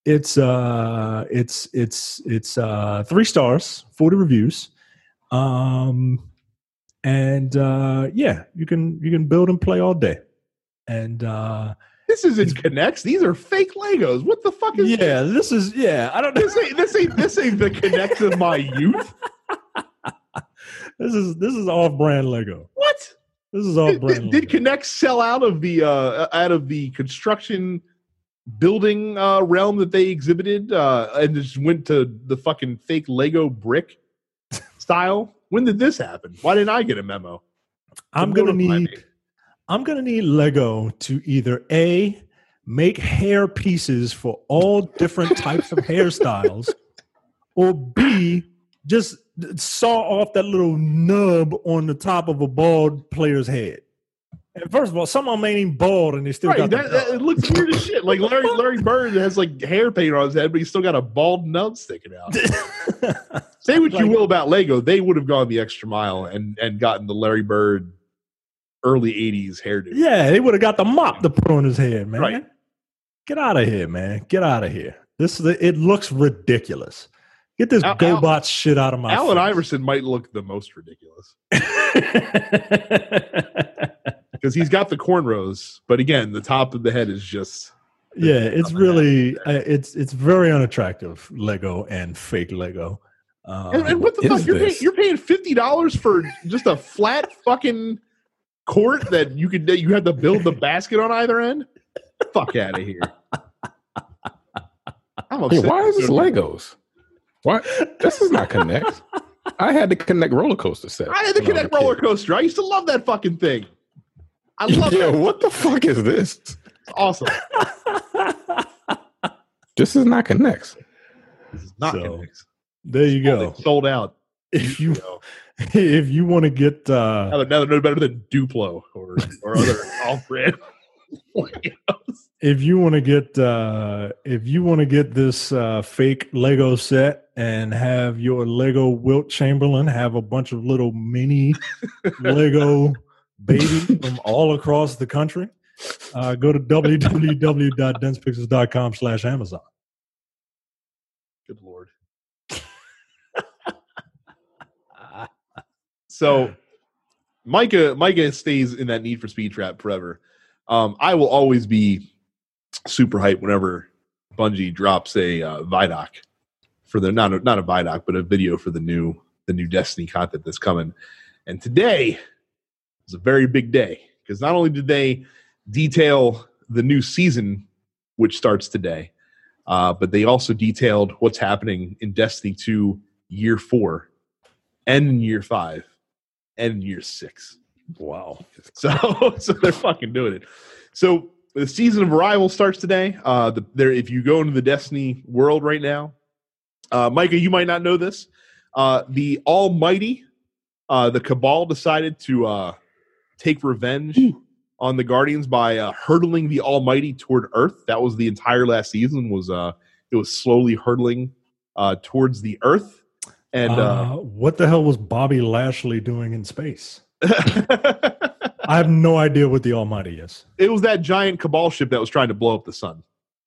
It's uh, it's it's it's uh, three stars, forty reviews. Um, and uh, yeah, you can you can build and play all day. And uh, This isn't K'NEX. These are fake Legos. What the fuck is yeah, this is yeah. I don't know. this? Ain't, this ain't this ain't the K'NEX of my youth. (laughs) This is this is off brand Lego. What? This is off Did, brand. did, did K'NEX sell out of the uh, out of the construction building uh, realm that they exhibited uh, and just went to the fucking fake Lego brick style? When did this happen? Why didn't I get a memo? I'm To gonna need? I'm gonna need Lego to either a make hair pieces for all different types of hairstyles, or b just saw off that little nub on the top of a bald player's head. And first of all, someone of them ain't even bald, and they still Right, got the that, that- it looks weird as shit. Like Larry Larry Bird has like hair paint on his head, but he's still got a bald nub sticking out. (laughs) Say what you will about Lego, they would have gone the extra mile and and gotten the Larry Bird early '80s hairdo. yeah, they would have got the mop to put on his head, man. Right. Get out of here, man. Get out of here. This is it looks ridiculous. Get this Al- GoBot shit out of my Allen face. Iverson might look the most ridiculous (laughs) because he's got the cornrows, but again, the top of the head is just yeah, it's really uh, it's it's very unattractive Lego and fake Lego. Um, and, and what the fuck? You're paying, you're paying fifty dollars for just a flat fucking court that you could that you had to build the basket on either end. Fuck out of here! I'm Hey, upset. why is this Legos? Why? This is not K'NEX. I had to K'NEX roller coaster set. I had the when I was K'NEX roller coaster. I used to love that fucking thing. I love Yeah, it. what the fuck is this? It's awesome. This is not K'NEX. This is not So, K'NEX. there you go. sold out. (laughs) If you (laughs) if you want to get uh, now they're, now they're no better than Duplo or or other (laughs) off-brand. if you want to get uh, if you want to get this uh, fake Lego set and have your Lego Wilt Chamberlain have a bunch of little mini Lego babies from all across the country, uh, go to www.densepixels.com slash Amazon. Good lord. (laughs) so Micah Micah stays in that need for speed trap forever. Um, I will always be super hyped whenever Bungie drops a uh, Vidoc for the not a, not a Vidoc, but a video for the new the new Destiny content that's coming. And today was a very big day because not only did they detail the new season, which starts today, uh, but they also detailed what's happening in Destiny 2 year four and year five and year six. Wow. (laughs) So so they're fucking doing it. So the season of arrival starts today. Uh the, there if you go into the Destiny world right now, uh Micah, you might not know this. Uh the Almighty, uh the Cabal decided to uh take revenge (clears throat) on the Guardians by uh, hurtling the Almighty toward Earth. That was the entire last season was uh it was slowly hurtling uh towards the Earth. And uh, Uh, what the hell was Bobby Lashley doing in space? (laughs) I have no idea what the Almighty is. it was that giant cabal ship that was trying to blow up the sun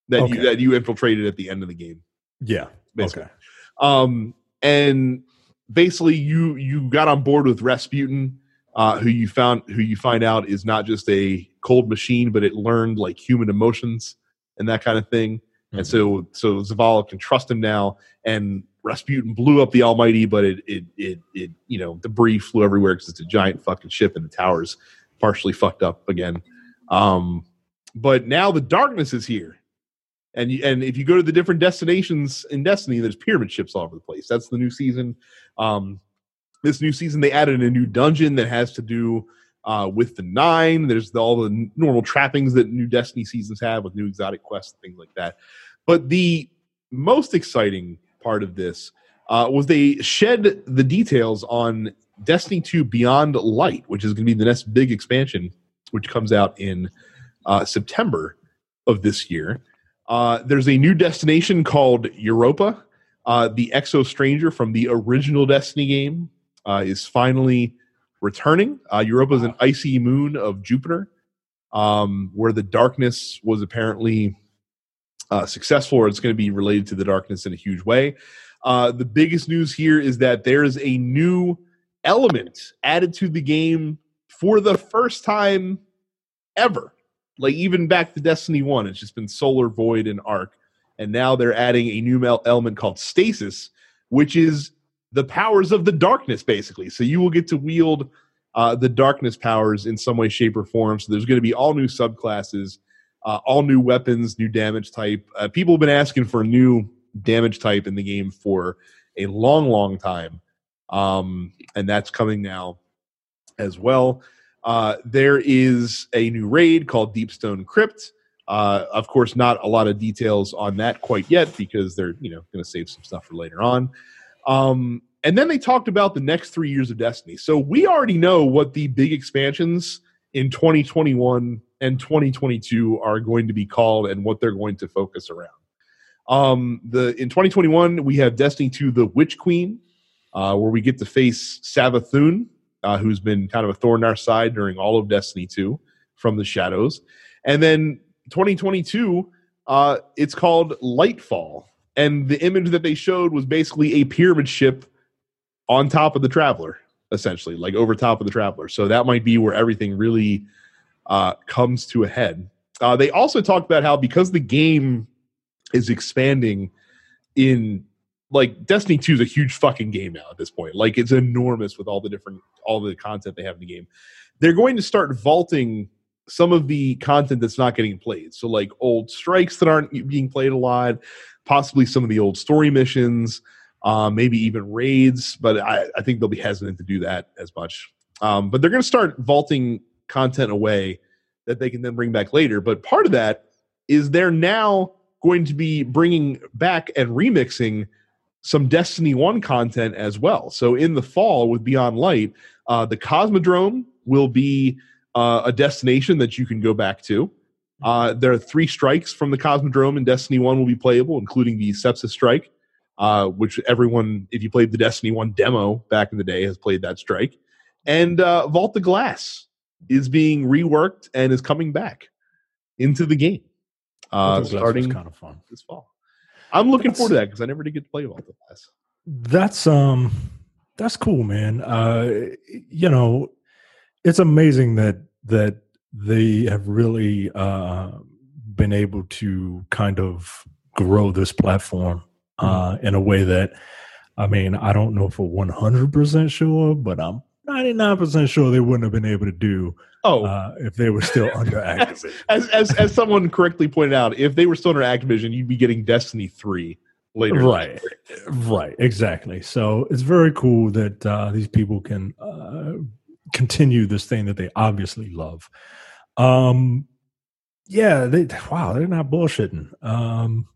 that you that you infiltrated at the end of the game Yeah. basically Okay. um and basically you you got on board with Rasputin uh who you found who you find out is not just a cold machine but it learned like human emotions and that kind of thing and so so Zavala can trust him now and Rasputin blew up the Almighty but it it it, it you know debris flew everywhere because it's a giant fucking ship and the towers partially fucked up again um but now the darkness is here and you, and if you go to the different destinations in Destiny, there's pyramid ships all over the place. That's the new season. Um, this new season, they added a new dungeon that has to do uh, with the nine. There's the, all the normal trappings that new Destiny seasons have with new exotic quests and things like that. But the most exciting part of this uh, was they shed the details on Destiny 2 Beyond Light, which is going to be the next big expansion, which comes out in uh, September of this year. Uh, there's a new destination called Europa. Uh, the Exo Stranger from the original Destiny game uh, is finally returning. Uh, Europa is an icy moon of Jupiter, um, where the darkness was apparently uh, successful, or it's going to be related to the darkness in a huge way. Uh, the biggest news here is that there is a new element added to the game for the first time ever like even back to Destiny One, it's just been Solar Void and Arc, and now they're adding a new element called Stasis, which is the powers of the darkness, basically. So you will get to wield uh, the darkness powers in some way, shape, or form. So there's going to be all new subclasses, uh, all new weapons, new damage type. Uh, people have been asking for a new damage type in the game for a long, long time, um, and that's coming now as well. Uh, there is a new raid called Deepstone Crypt. Uh, of course, not a lot of details on that quite yet because they're you know going to save some stuff for later on. Um, and then they talked about the next three years of Destiny. So we already know what the big expansions in 2021 and 2022 are going to be called and what they're going to focus around. Um, the in 2021 we have Destiny 2: The Witch Queen, uh, where we get to face Savathun, uh, who's been kind of a thorn in our side during all of Destiny 2 from the shadows. And then 2022, uh, it's called Lightfall. And the image that they showed was basically a pyramid ship on top of the Traveler, essentially, like over top of the Traveler. So that might be where everything really uh, comes to a head. Uh, they also talked about how because the game is expanding in like Destiny 2 is a huge fucking game now at this point. Like it's enormous with all the different all the content they have in the game. They're going to start vaulting some of the content that's not getting played. So like old strikes that aren't being played a lot, possibly some of the old story missions, uh, maybe even raids, but I, I think they'll be hesitant to do that as much. Um, but they're going to start vaulting content away that they can then bring back later. But part of that is they're now going to be bringing back and remixing some Destiny 1 content as well. So in the fall with Beyond Light, uh, the Cosmodrome will be uh, a destination that you can go back to. Uh, there are three strikes from the Cosmodrome in Destiny 1 will be playable, including the Sepsis Strike, uh, which everyone, if you played the Destiny 1 demo back in the day, has played that strike. And uh, Vault of Glass is being reworked and is coming back into the game uh, starting kind of fun. this fall. I'm looking That's- forward to that because I never did get to play Vault of Glass. That's um that's cool, man. Uh you know, it's amazing that that they have really uh been able to kind of grow this platform uh in a way that I mean, I don't know for 100% sure, but I'm 99% sure they wouldn't have been able to do Oh, uh if they were still under (laughs) Activision. as, as as someone correctly pointed out, if they were still under Activision, you'd be getting Destiny three later. right. Right. Exactly. So it's very cool that uh, these people can uh, continue this thing that they obviously love um yeah they wow they're not bullshitting um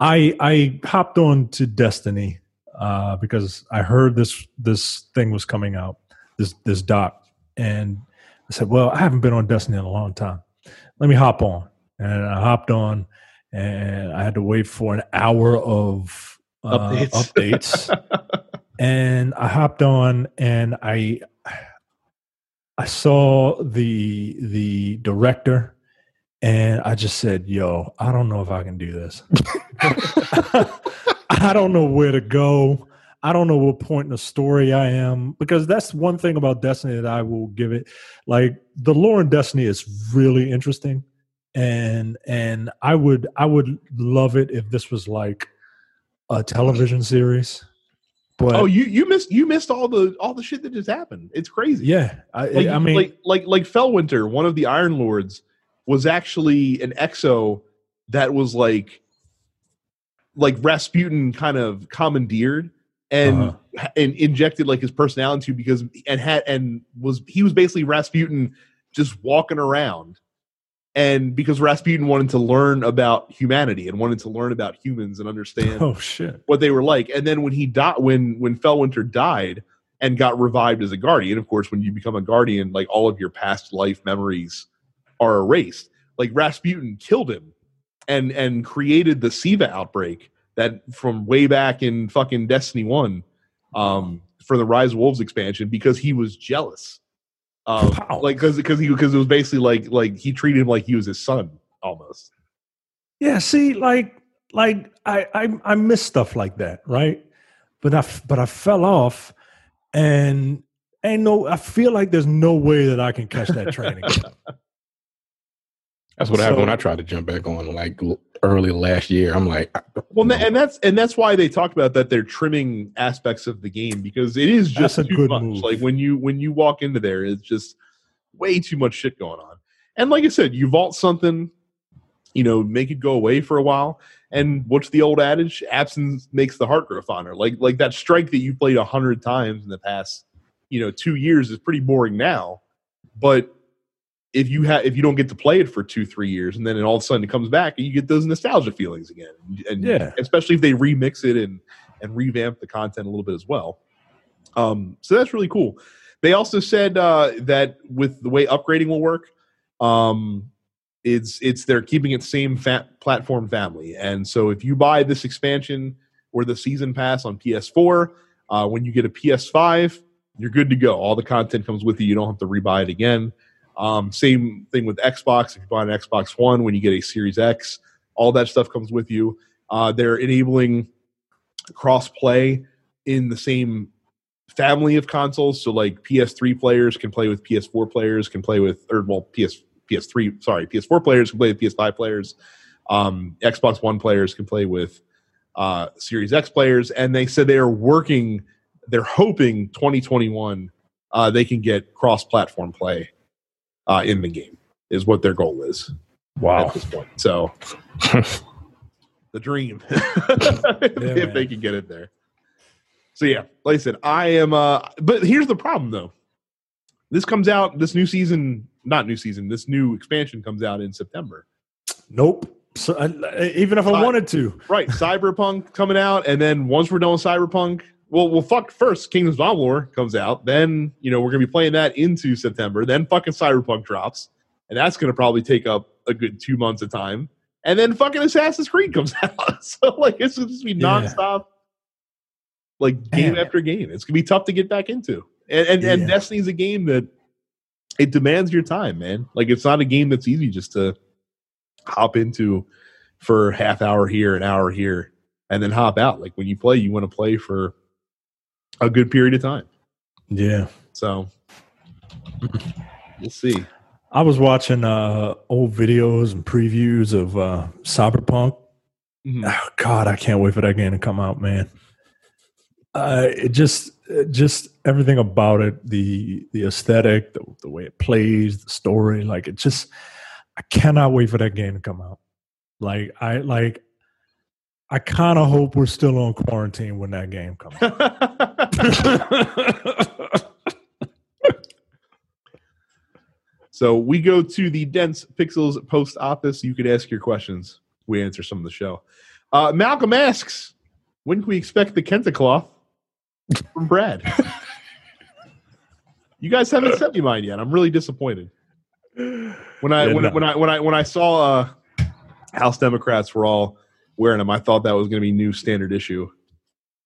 i i hopped on to destiny uh because i heard this this thing was coming out this this doc and i said well i haven't been on destiny in a long time let me hop on and i hopped on and I had to wait for an hour of uh, Updates. updates. (laughs) and I hopped on and I I saw the the director and I just said, "Yo, I don't know if I can do this. (laughs) I don't know where to go. I don't know what point in the story I am because that's one thing about Destiny that I will give it. Like the lore in Destiny is really interesting and and I would I would love it if this was like a television series. But Oh, you you missed you missed all the all the shit that just happened. It's crazy. yeah, I, like, I mean, like like like Felwinter, one of the Iron Lords, was actually an exo that was like like Rasputin kind of commandeered and Uh-huh. and injected like his personality because and had and was he was basically Rasputin just walking around and because Rasputin wanted to learn about humanity and wanted to learn about humans and understand oh shit, what they were like. And then when he died, when when Felwinter died and got revived as a guardian, of course, when you become a guardian, like all of your past life memories are erased. Like Rasputin killed him and and created the Siva outbreak that from way back in fucking Destiny One, um, for the Rise of Wolves expansion because he was jealous. Um, Wow. like because because he because it was basically like like he treated him like he was his son almost. yeah. See, like like I I I miss stuff like that, right? But I but I fell off, and ain't no. I feel like there's no way that I can catch that train (laughs) again. That's what happened when I tried to jump back on like early last year. I'm like, Well, and and that's and that's why they talked about that they're trimming aspects of the game because it is just That's a too good much. move. Like when you when you walk into there, it's just way too much shit going on. And like I said, you vault something, you know, make it go away for a while. And what's the old adage? Absence makes the heart grow fonder. Like like that strike that you played a hundred times in the past, you know, two years is pretty boring now. But if you have if you don't get to play it for two three years and then it all of a sudden it comes back and you get those nostalgia feelings again and Yeah. especially if they remix it and and revamp the content a little bit as well. Um so that's really cool. They also said uh that with the way upgrading will work um it's it's they're keeping it same fat platform family. And so if you buy this expansion or the season pass on ps4 uh, when you get a ps5 you're good to go. All the content comes with you you don't have to rebuy it again um, same thing with Xbox. If you buy an Xbox One, when you get a Series X, all that stuff comes with you. Uh, they're enabling cross play in the same family of consoles. So, like PS3 players can play with PS4 players, can play with, or well, PS PS3, sorry, PS4 players can play with PS5 players. Um, Xbox One players can play with uh, Series X players, and they said they are working. They're hoping 2021 uh, they can get cross-platform play uh, in the game is what their goal is Wow. at this point. So (laughs) the dream, (laughs) if man. they can get it there. So yeah, like I said, I am. Uh, but here's the problem, though. This comes out. This new season, not new season. This new expansion comes out in September. Nope. So, I, even if I Uh, wanted to, Right, (laughs) Cyberpunk coming out, and then once we're done with Cyberpunk, well, well, fuck. First, Kingdoms of Amalur comes out, then you know we're gonna be playing that into September. Then fucking Cyberpunk drops, and that's gonna probably take up a good two months of time. And then fucking Assassin's Creed comes (laughs) out, so like it's gonna just be Yeah. nonstop, like game Man. after game. It's gonna be tough to get back into, and and, and Destiny's a game that it demands your time, man. Like it's not a game that's easy just to hop into for half hour here, an hour here, and then hop out. Like when you play, you want to play for a good period of time. yeah. So we'll see. I was watching uh, old videos and previews of uh, Cyberpunk. Mhm. Oh, God, I can't wait for that game to come out, man. Uh, it just, it just everything about it the the aesthetic, the, the way it plays, the story, like it just, I cannot wait for that game to come out. Like I like, I kind of hope we're still on quarantine when that game comes. (laughs) so we go to the Dense Pixels post office. You could ask your questions. We answer some of the show. Uh, Malcolm asks, when can we expect the kente cloth from Brad? (laughs) you guys haven't sent me mine yet. I'm really disappointed. When I Yeah, when, no. when I when I when I saw uh, House Democrats were all wearing them, I thought that was going to be new standard issue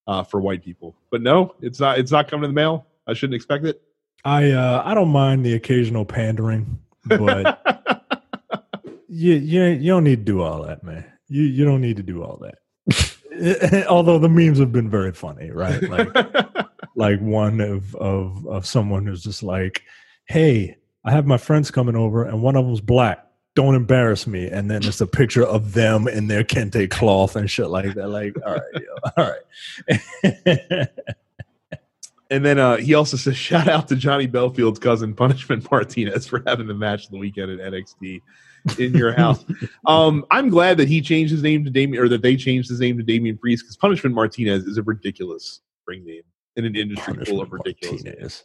uh, for white people. But no, it's not. It's not coming in the mail. I shouldn't expect it. I uh, I don't mind the occasional pandering, but (laughs) you you you don't need to do all that, man. You you don't need to do all that. (laughs) Although the memes have been very funny, right? Like (laughs) like one of of of someone who's just like, "Hey, I have my friends coming over, and one of them's black. Don't embarrass me." And then it's a picture of them in their kente cloth and shit like that. Like, all right, yo, (laughs) all right. (laughs) And then uh, he also says, shout out to Johnny Bellfield's cousin, Punishment Martinez, (laughs) for having the match of the weekend at NXT in your house. um, I'm glad that he changed his name to Damien, or that they changed his name to Damien Priest, because Punishment Martinez is a ridiculous ring name in an industry full of ridiculous. Martinez.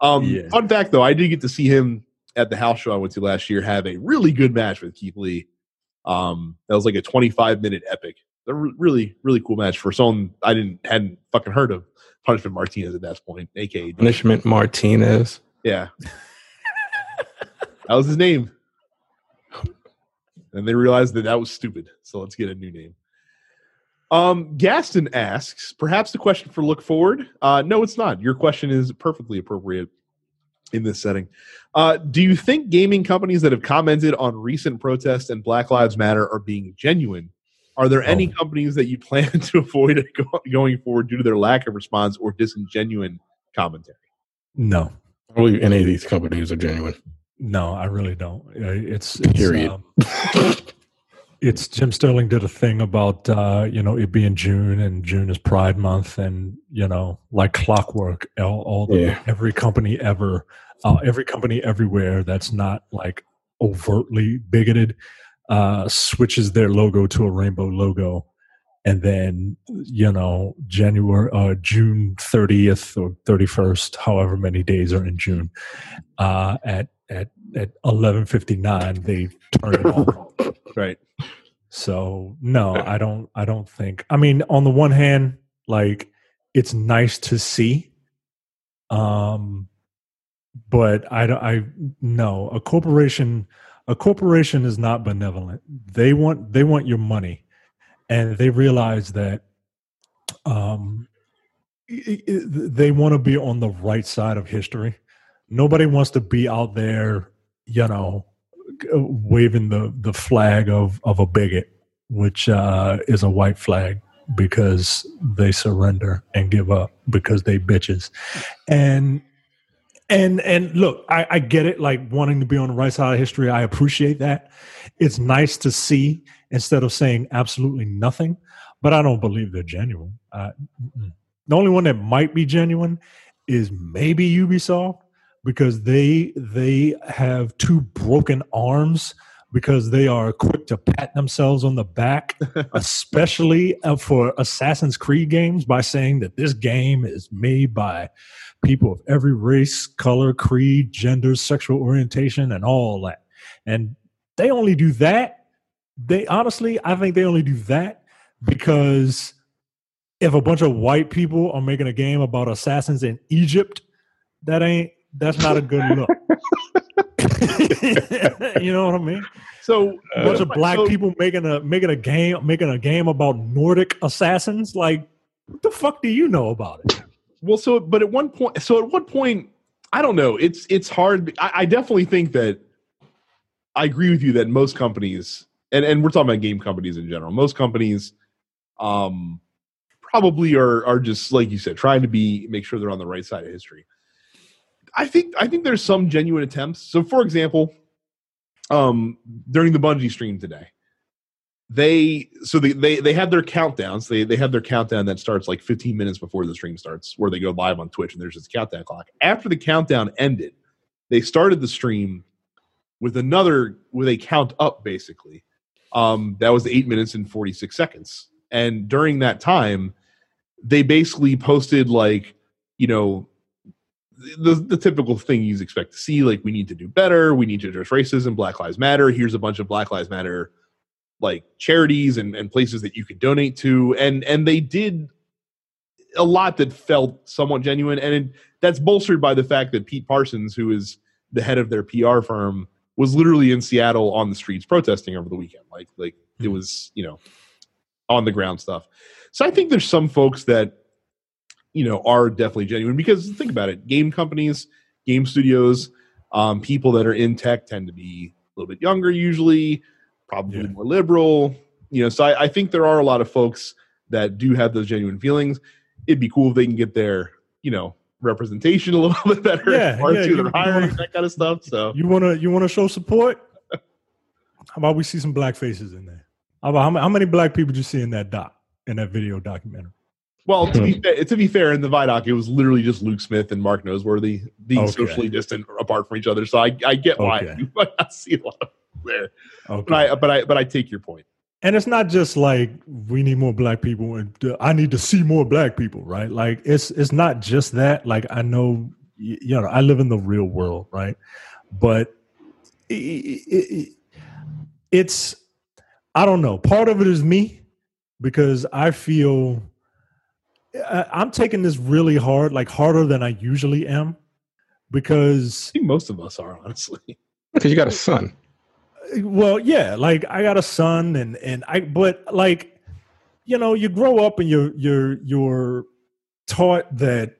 Um, Yeah. Fun fact, though, I did get to see him at the house show I went to last year have a really good match with Keith Lee. Um, that was like a 25 minute epic. A re- really, really cool match for someone I didn't hadn't fucking heard of. Punishment Martinez at that point, aka Punishment Martinez. yeah. that was his name. And they realized that that was stupid. So let's get a new name. Um, Gaston asks, perhaps the question for look forward. Uh, no, it's not. Your question is perfectly appropriate in this setting. Uh, do you think gaming companies that have commented on recent protests and Black Lives Matter are being genuine? Are there any Oh. companies that you (laughs) plan to avoid going forward due to their lack of response or disingenuine commentary? No, I don't believe any of these companies are genuine. no, I really don't. It's, it's Period. um, (laughs) it's Jim Sterling did a thing about uh, you know it being June and June is Pride Month and you know like clockwork, all, all the, Yeah. every company ever, uh, every company everywhere that's not like overtly bigoted uh, switches their logo to a rainbow logo, and then you know January, uh, June thirtieth or thirty first, however many days are in June, uh, at at at eleven fifty nine they turn it on. (laughs) Right. So no, I don't. I don't think. I mean, on the one hand, like it's nice to see, um, but I don't. I no. A corporation, a corporation is not benevolent. They want they want your money, and they realize that, um, they want to be on the right side of history. Nobody wants to be out there, you know, waving the the flag of of a bigot, which uh, is a white flag because they surrender and give up because they bitches, and and and look, I, I get it, like wanting to be on the right side of history. I appreciate that. It's nice to see instead of saying absolutely nothing, but I don't believe they're genuine. Uh, the only one that might be genuine is maybe Ubisoft because they they have two broken arms because they are quick to pat themselves on the back, (laughs) especially uh, for Assassin's Creed games, by saying that this game is made by people of every race, color, creed, gender, sexual orientation, and all that. And they only do that they honestly, I think they only do that because if a bunch of white people are making a game about assassins in Egypt, that ain't that's not a good look. (laughs) you know what I mean? So A bunch of black so- people making a making a game making a game about Nordic assassins. Like, what the fuck do you know about it? Well, so but at one point, so at one point, I don't know. It's it's hard. I, I definitely think that I agree with you that most companies, and and we're talking about game companies in general, most companies, um, probably are are just like you said, trying to be make sure they're on the right side of history. I think I think there's some genuine attempts. So, for example, um, during the Bungie stream today, they so they they they have their countdowns. They they have their countdown that starts like 15 minutes before the stream starts, where they go live on Twitch and there's this countdown clock. After the countdown ended, they started the stream with another with a count up basically. Um, that was eight minutes and 46 seconds. And during that time, they basically posted like, you know, the the typical thing you expect to see, like we need to do better, we need to address racism, Black Lives Matter. Here's a bunch of Black Lives Matter like charities and, and places that you could donate to and and they did a lot that felt somewhat genuine and it, that's bolstered by the fact that pete parsons who is the head of their pr firm was literally in seattle on the streets protesting over the weekend like like it Hmm. was you know on the ground stuff so i think there's some folks that you know are definitely genuine because think about it game companies game studios um, people that are in tech tend to be a little bit younger usually probably Yeah. more liberal. You know, so I, I think there are a lot of folks that do have those genuine feelings. It'd be cool if they can get their, you know, representation a (laughs) little bit better. Yeah, as yeah, you- they're hiring, that kind of stuff. So You wanna you wanna show support? How about we see some black faces in there? How about how, how many black people did you see in that doc in that video documentary? Well, to be fair, to be fair, in the Vidoc, it was literally just Luke Smith and Mark Noseworthy being Okay. socially distant apart from each other. So I, I get why Okay. (laughs) you might not see a lot of there. Okay. But I but I but I take your point. and it's not just like we need more black people and uh, I need to see more black people, right? Like it's it's not just that. Like I know, you know, I live in the real world, right? But i- i- i- it's I don't know. Part of it is me because I feel I'm taking this really hard, like harder than I usually am, because I think most of us are honestly. (laughs) Because you got a son. well yeah like i got a son and and i but like you know you grow up and you're you're you're taught that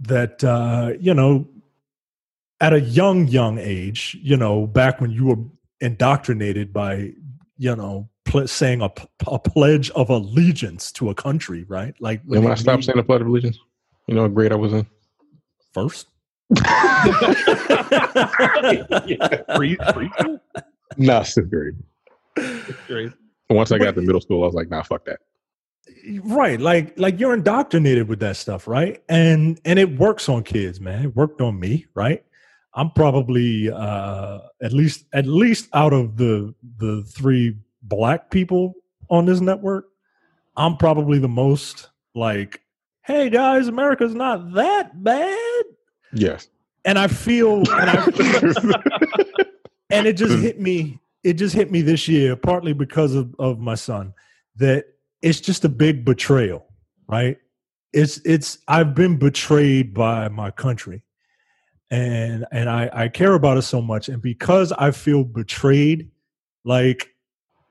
that uh you know at a young young age you know back when you were indoctrinated by you know pl- saying a, p- a pledge of allegiance to a country right like And when I stopped saying the Pledge of Allegiance, you know what grade I was in? first (laughs) Pre- preschool? Nah, sixth grade. Great. And once I got to middle school, I was like, nah, fuck that. right like like you're indoctrinated with that stuff right and and it works on kids man it worked on me right i'm probably uh at least at least out of the the three black people on this network i'm probably the most like hey guys america's not that bad Yes. and i feel and i (laughs) and it just hit me it just hit me this year partly because of, of my son that it's just a big betrayal right it's it's i've been betrayed by my country and and i i care about it so much and because i feel betrayed like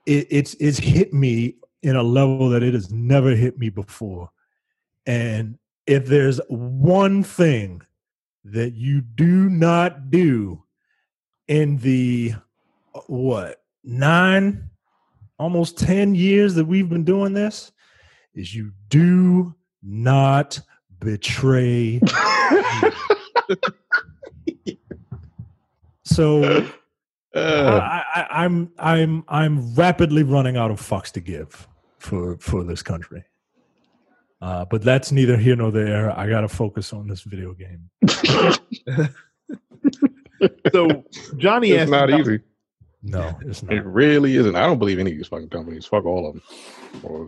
it, it's it's hit me in a level that it has never hit me before. And if there's one thing that you do not do in the uh, what nine almost 10 years that we've been doing this is you do not betray (laughs) so Uh, I, I, I'm I'm I'm rapidly running out of fucks to give for for this country. Uh, but that's neither here nor there. I got to focus on this video game. (laughs) So Johnny it's asked not about- easy. No, it's not. It really isn't. I don't believe any of these fucking companies. Fuck all of them.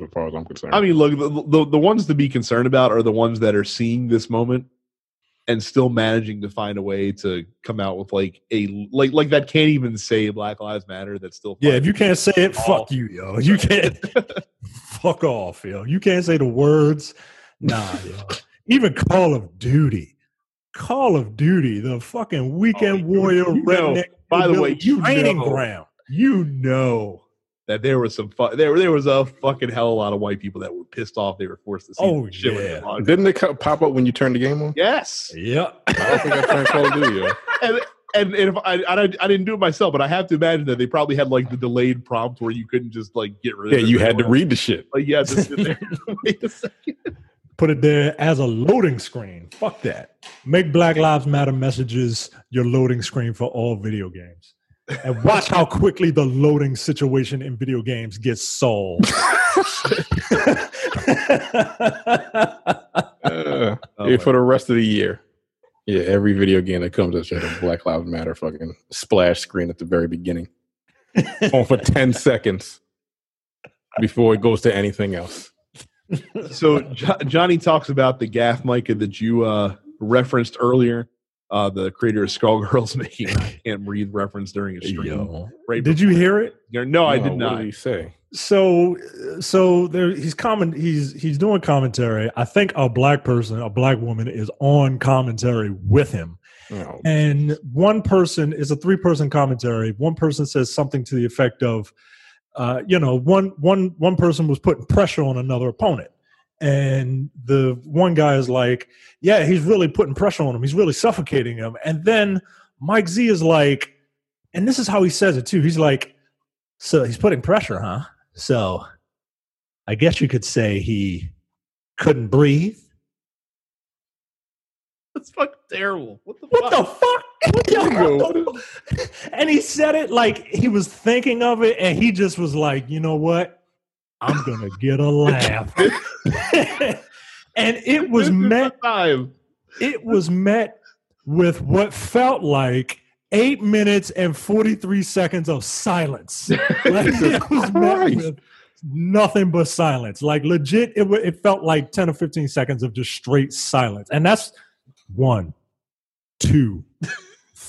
As far as I'm concerned. I mean, look, the, the the ones to be concerned about are the ones that are seeing this moment and still managing to find a way to come out with like a like like that can't even say Black Lives Matter. That's still Yeah, if you can't say it, fuck you, yo. You can't (laughs) fuck off, yo. You can't say the words. Nah, yo. Even Call of Duty. Call of Duty, the fucking oh, weekend Oh, warrior you know, redneck. by the way, you training know. ground. you know that there was some fu- there there was a fucking hell of a lot of white people that were pissed off they were forced to see Oh, shit yeah. logged. Didn't it pop up when you turned the game on? Yes. Yeah. I don't think I turned Call of Duty. (laughs) And and, and if I, I I didn't do it myself, but I have to imagine that they probably had like the delayed prompt where you couldn't just like get rid Yeah, of it. you had to read the shit. Like you had to sit there. (laughs) wait a second. Put it there as a loading screen. Fuck that. Make Black Lives Matter messages your loading screen for all video games. And watch how quickly the loading situation in video games gets solved. (laughs) Uh, Oh, for the rest of the year. Yeah, every video game that comes out should have a Black Lives Matter fucking splash screen at the very beginning. (laughs) on for 10 seconds before it goes to anything else. (laughs) so jo- Johnny talks about the gaff Micah that you uh, referenced earlier. Uh, the creator of Skullgirls (laughs) making I "Can't Breathe" reference during a stream. Yo. Right Did you hear it? before- No, I No, did What not. did he say? So, so there he's comment. He's he's doing commentary. I think a black person, a black woman, is on commentary with him. Oh, and one person is a three person commentary one person says something to the effect of uh, you know one one one person was putting pressure on another opponent and the one guy is like yeah he's really putting pressure on him he's really suffocating him and then mike z is like and this is how he says it too he's like so he's putting pressure huh so i guess you could say he couldn't breathe That's fucking terrible. What the What fuck? the fuck? What the (laughs) fu- and he said it like he was thinking of it, and he just was like, you know what? I'm gonna get a laugh. (laughs) and it was met. time. It was met with what felt like eight minutes and 43 seconds of silence. (laughs) Like, it was met with nothing but silence. Like legit, it, it felt like 10 or 15 seconds of just straight silence. And that's one, two,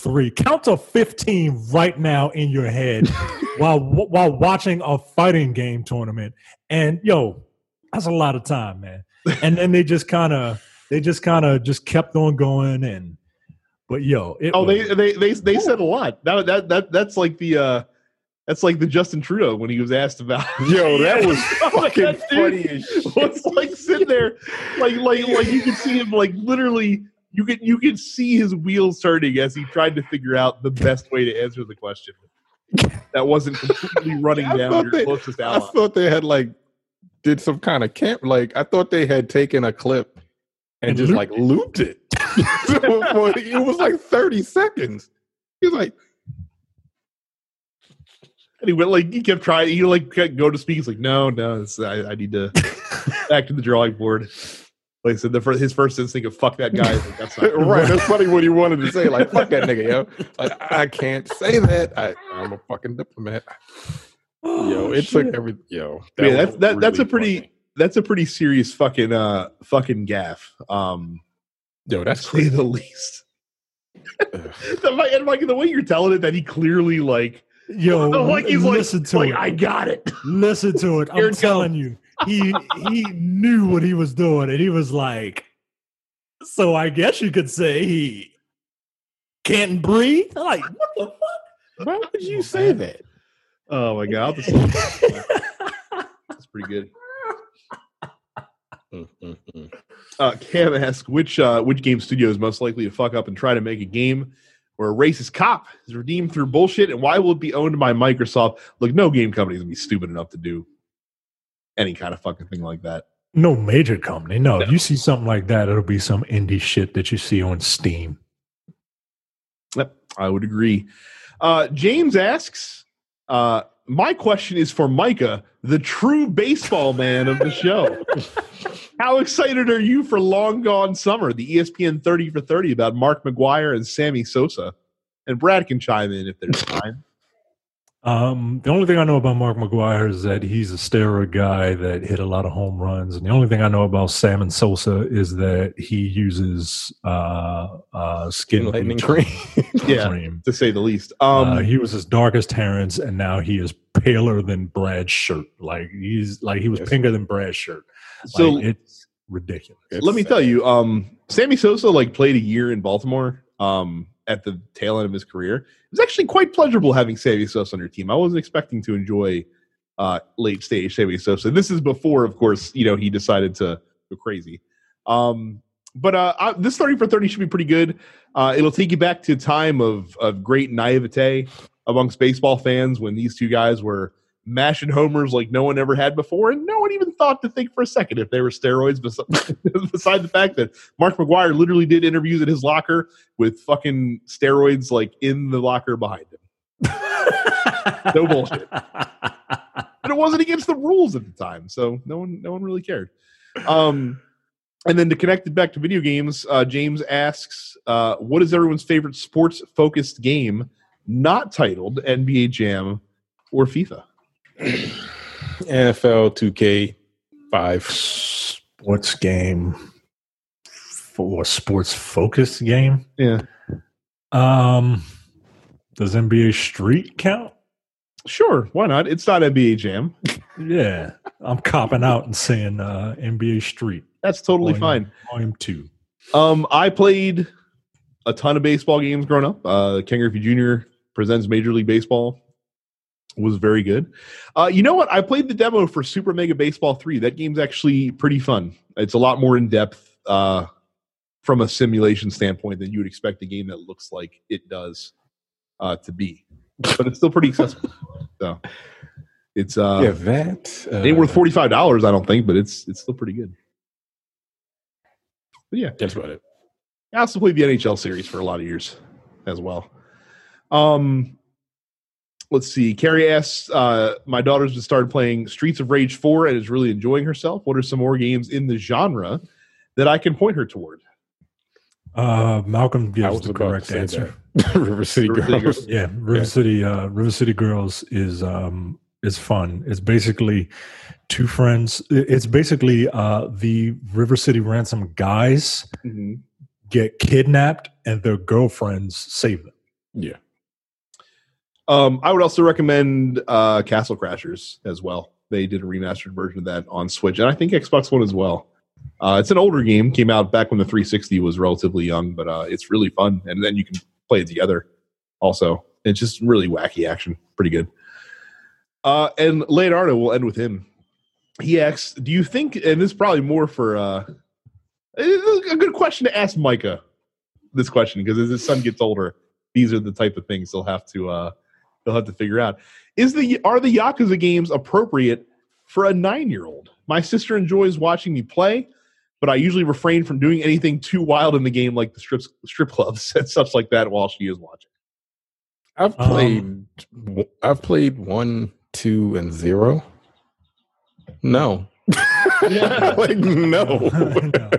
three. Count to 15 right now in your head (laughs) while while watching a fighting game tournament. And yo, that's a lot of time, man. And then they just kind of they just kind of just kept on going and but yo, it Oh, was- they they they they said a lot. That that that that's like the uh that's like the Justin Trudeau when he was asked about. (laughs) (laughs) Yo, that was fucking That funny as shit. was like sitting there, like like like you could see him like literally. You could you could see his wheels turning as he tried to figure out the best way to answer the question. That wasn't completely (laughs) running down your they- closest I thought they had like did some kind of camp. Like I thought they had taken a clip and, And just looped like looped it. (laughs) So, it was like thirty seconds. He was like, And he went like he kept trying. He like kept go to speak. He's like, no, no, I, I need to (laughs) back to the drawing board. Like I said, the first, his first instinct of fuck that guy. Like, That's not (laughs) right. That's funny what he wanted to say. Like, fuck that nigga, yo. Like, I can't say that. I, I'm a fucking diplomat. Yo, it took every yo. Yeah, was that's- that- that's a pretty- funny. That's a pretty serious fucking uh fucking gaff. Um, yo. to That's say crazy. the least. and Mike- and Mike, the way you're telling it, that he clearly like, yo, (laughs) like he's listen like, to like it. I got it. Listen to it. (laughs) I'm telling you, he he knew what he was doing, and he was like, "So I guess you could say he can't breathe." I'm like, what the fuck? Why would you say that? Oh my god, I'll just- fuck? that's pretty good. Mm, mm, mm. Uh, Cam asks which uh, which game studio is most likely to fuck up and try to make a game where a racist cop is redeemed through bullshit, and why will it be owned by Microsoft? Look, no game company is gonna be stupid enough to do any kind of fucking thing like that. no major company. No, No. if you see something like that, it'll be some indie shit that you see on Steam. Yep, I would agree. Uh, James asks, uh, my question is for Micah, the true baseball man of the show. (laughs) How excited are you for Long Gone Summer, the ESPN 30 for 30 about Mark McGwire and Sammy Sosa? And Brad can chime in if there's time. Um, the only thing I know about Mark McGwire is that he's a steroid guy that hit a lot of home runs, and the only thing I know about Salmon Sosa is that he uses uh, uh, skin Lightning bleach cream. (laughs) Yeah. cream. to say the least. Um, uh, he was as dark as Terrence, and now he is paler than Brad's shirt. Like he's like he was Yes. pinker than Brad's shirt. Like, so it's ridiculous. It's let me tell you, um, Sammy Sosa like played a year in Baltimore um, at the tail end of his career. It was actually quite pleasurable having Sammy Sosa on your team. I wasn't expecting to enjoy uh, late stage Sammy Sosa. This is before, of course, you know he decided to go crazy. Um, but uh, I, this thirty for thirty should be pretty good. Uh, it'll take you back to time of of great naivete amongst baseball fans when these two guys were mashing homers like no one ever had before, and no one even thought to think for a second if they were steroids. Besides, (laughs) beside the fact that Mark McGwire literally did interviews at his locker with fucking steroids like in the locker behind him, No bullshit. (laughs) and it wasn't against the rules at the time, so no one no one really cared. Um, and then to connect it back to video games, uh, James asks, uh, "What is everyone's favorite sports focused game not titled NBA Jam or FIFA?" NFL 2K five. sports game for sports focused game. Yeah, Um, does NBA Street count? sure, why not? It's not NBA Jam. Yeah, I'm copping out and saying uh, NBA Street That's totally Volume- fine. Volume Two. Um, I played a ton of baseball games growing up. Uh, Ken Griffey Jr. presents Major League Baseball was very good. Uh, you know what? I played the demo for Super Mega Baseball 3. That game's actually pretty fun. It's a lot more in depth uh, from a simulation standpoint than you would expect a game that looks like it does uh, to be. But it's still pretty accessible. (laughs) So it's uh, yeah, that. Uh, it ain't worth forty five dollars, I don't think, but it's it's still pretty good. But yeah, That's about it. I also played the NHL series for a lot of years as well. Um, let's see. Carrie asks, uh, my daughter's just started playing Streets of Rage 4 and is really enjoying herself. What are some more games in the genre that I can point her toward? Uh, Malcolm I gives was the correct answer. (laughs) River City River City Girls. Girls. Yeah, River Yeah. City. Uh, River City Girls is um, is fun. It's basically two friends. It's basically uh, the River City Ransom guys get kidnapped and their girlfriends save them. Yeah. Um, I would also recommend uh, Castle Crashers as well. They did a remastered version of that on Switch, and I think Xbox One as well. Uh, it's an older game, came out back when the 360 was relatively young, but uh, it's really fun, and then you can play it together. Also, it's just really wacky action, pretty good. Uh, and Leonardo, we'll end with him. He asks, "Do you think?" And this is probably more for uh, a good question to ask Micah. This question because as his son gets older, these are the type of things he'll have to uh, he'll have to figure out. Is the are the Yakuza games appropriate for a nine year old? My sister enjoys watching me play, but I usually refrain from doing anything too wild in the game, like the strip strip clubs (laughs) and such like that, while she is watching. I've Um, played. I've played one, two, and zero. No. (laughs) (laughs) like no, No.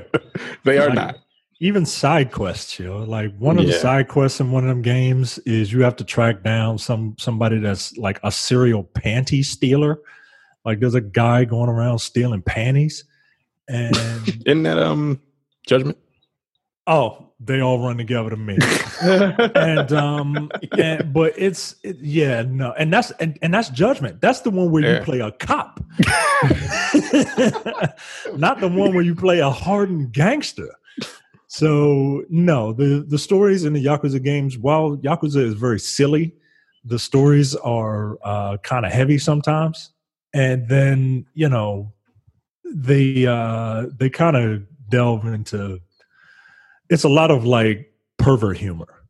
they are not. Even side quests, you know, Like one of the side quests in one of them games is you have to track down some somebody that's like a serial panty stealer. Like there's a guy going around stealing panties, and (laughs) Isn't that um judgment? oh, they all run together to me. and um and, (laughs) but it's it, yeah no. And that's and, and that's judgment. That's the one where you play a cop. (laughs) Not the one where you play a hardened gangster so no the the stories in the yakuza games while yakuza is very silly the stories are uh kind of heavy sometimes and then you know they uh they kind of delve into it's a lot of like pervert humor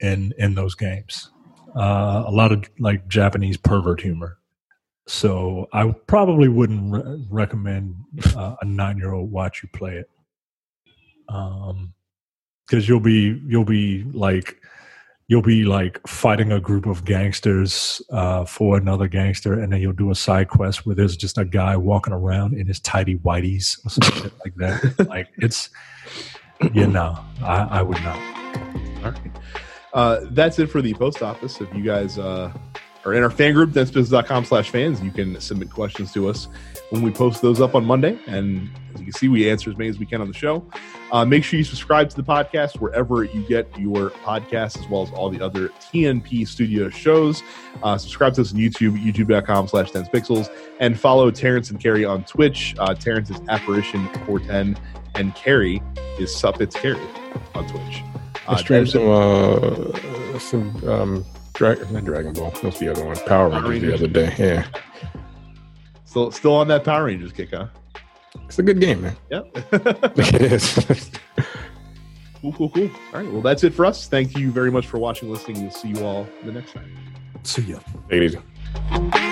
in in those games. Uh, a lot of like Japanese pervert humor. So I probably wouldn't re- recommend uh, a nine year old watch you play it, um, because you'll be you'll be like you'll be like fighting a group of gangsters uh, for another gangster, and then you'll do a side quest where there's just a guy walking around in his tidy whities or something (laughs) like that. Like it's yeah, no, I, I would not. All right. Uh, that's it for the post office. If you guys uh, or in our fan group, denspixels.com slash fans. You can submit questions to us when we post those up on Monday. And as you can see, we answer as many as we can on the show. Uh, make sure you subscribe to the podcast wherever you get your podcasts, as well as all the other TNP Studio shows. Uh, subscribe to us on YouTube, youtube.com slash denspixels, and follow Terrence and Carrie on Twitch. Uh, Terrence is Apparition410, and Carrie is Suppets Carrie on Twitch. I streamed some, uh, some, um, Dragon, Dragon Ball. What's the other one? Power Rangers the other day. Yeah. Still, still on that Power Rangers kick, huh? It's a good game, man. Yep. (laughs) (laughs) it is. cool, cool, cool. All right. Well, that's it for us. Thank you very much for watching, listening. We'll see you all the next time. See ya. Take it easy.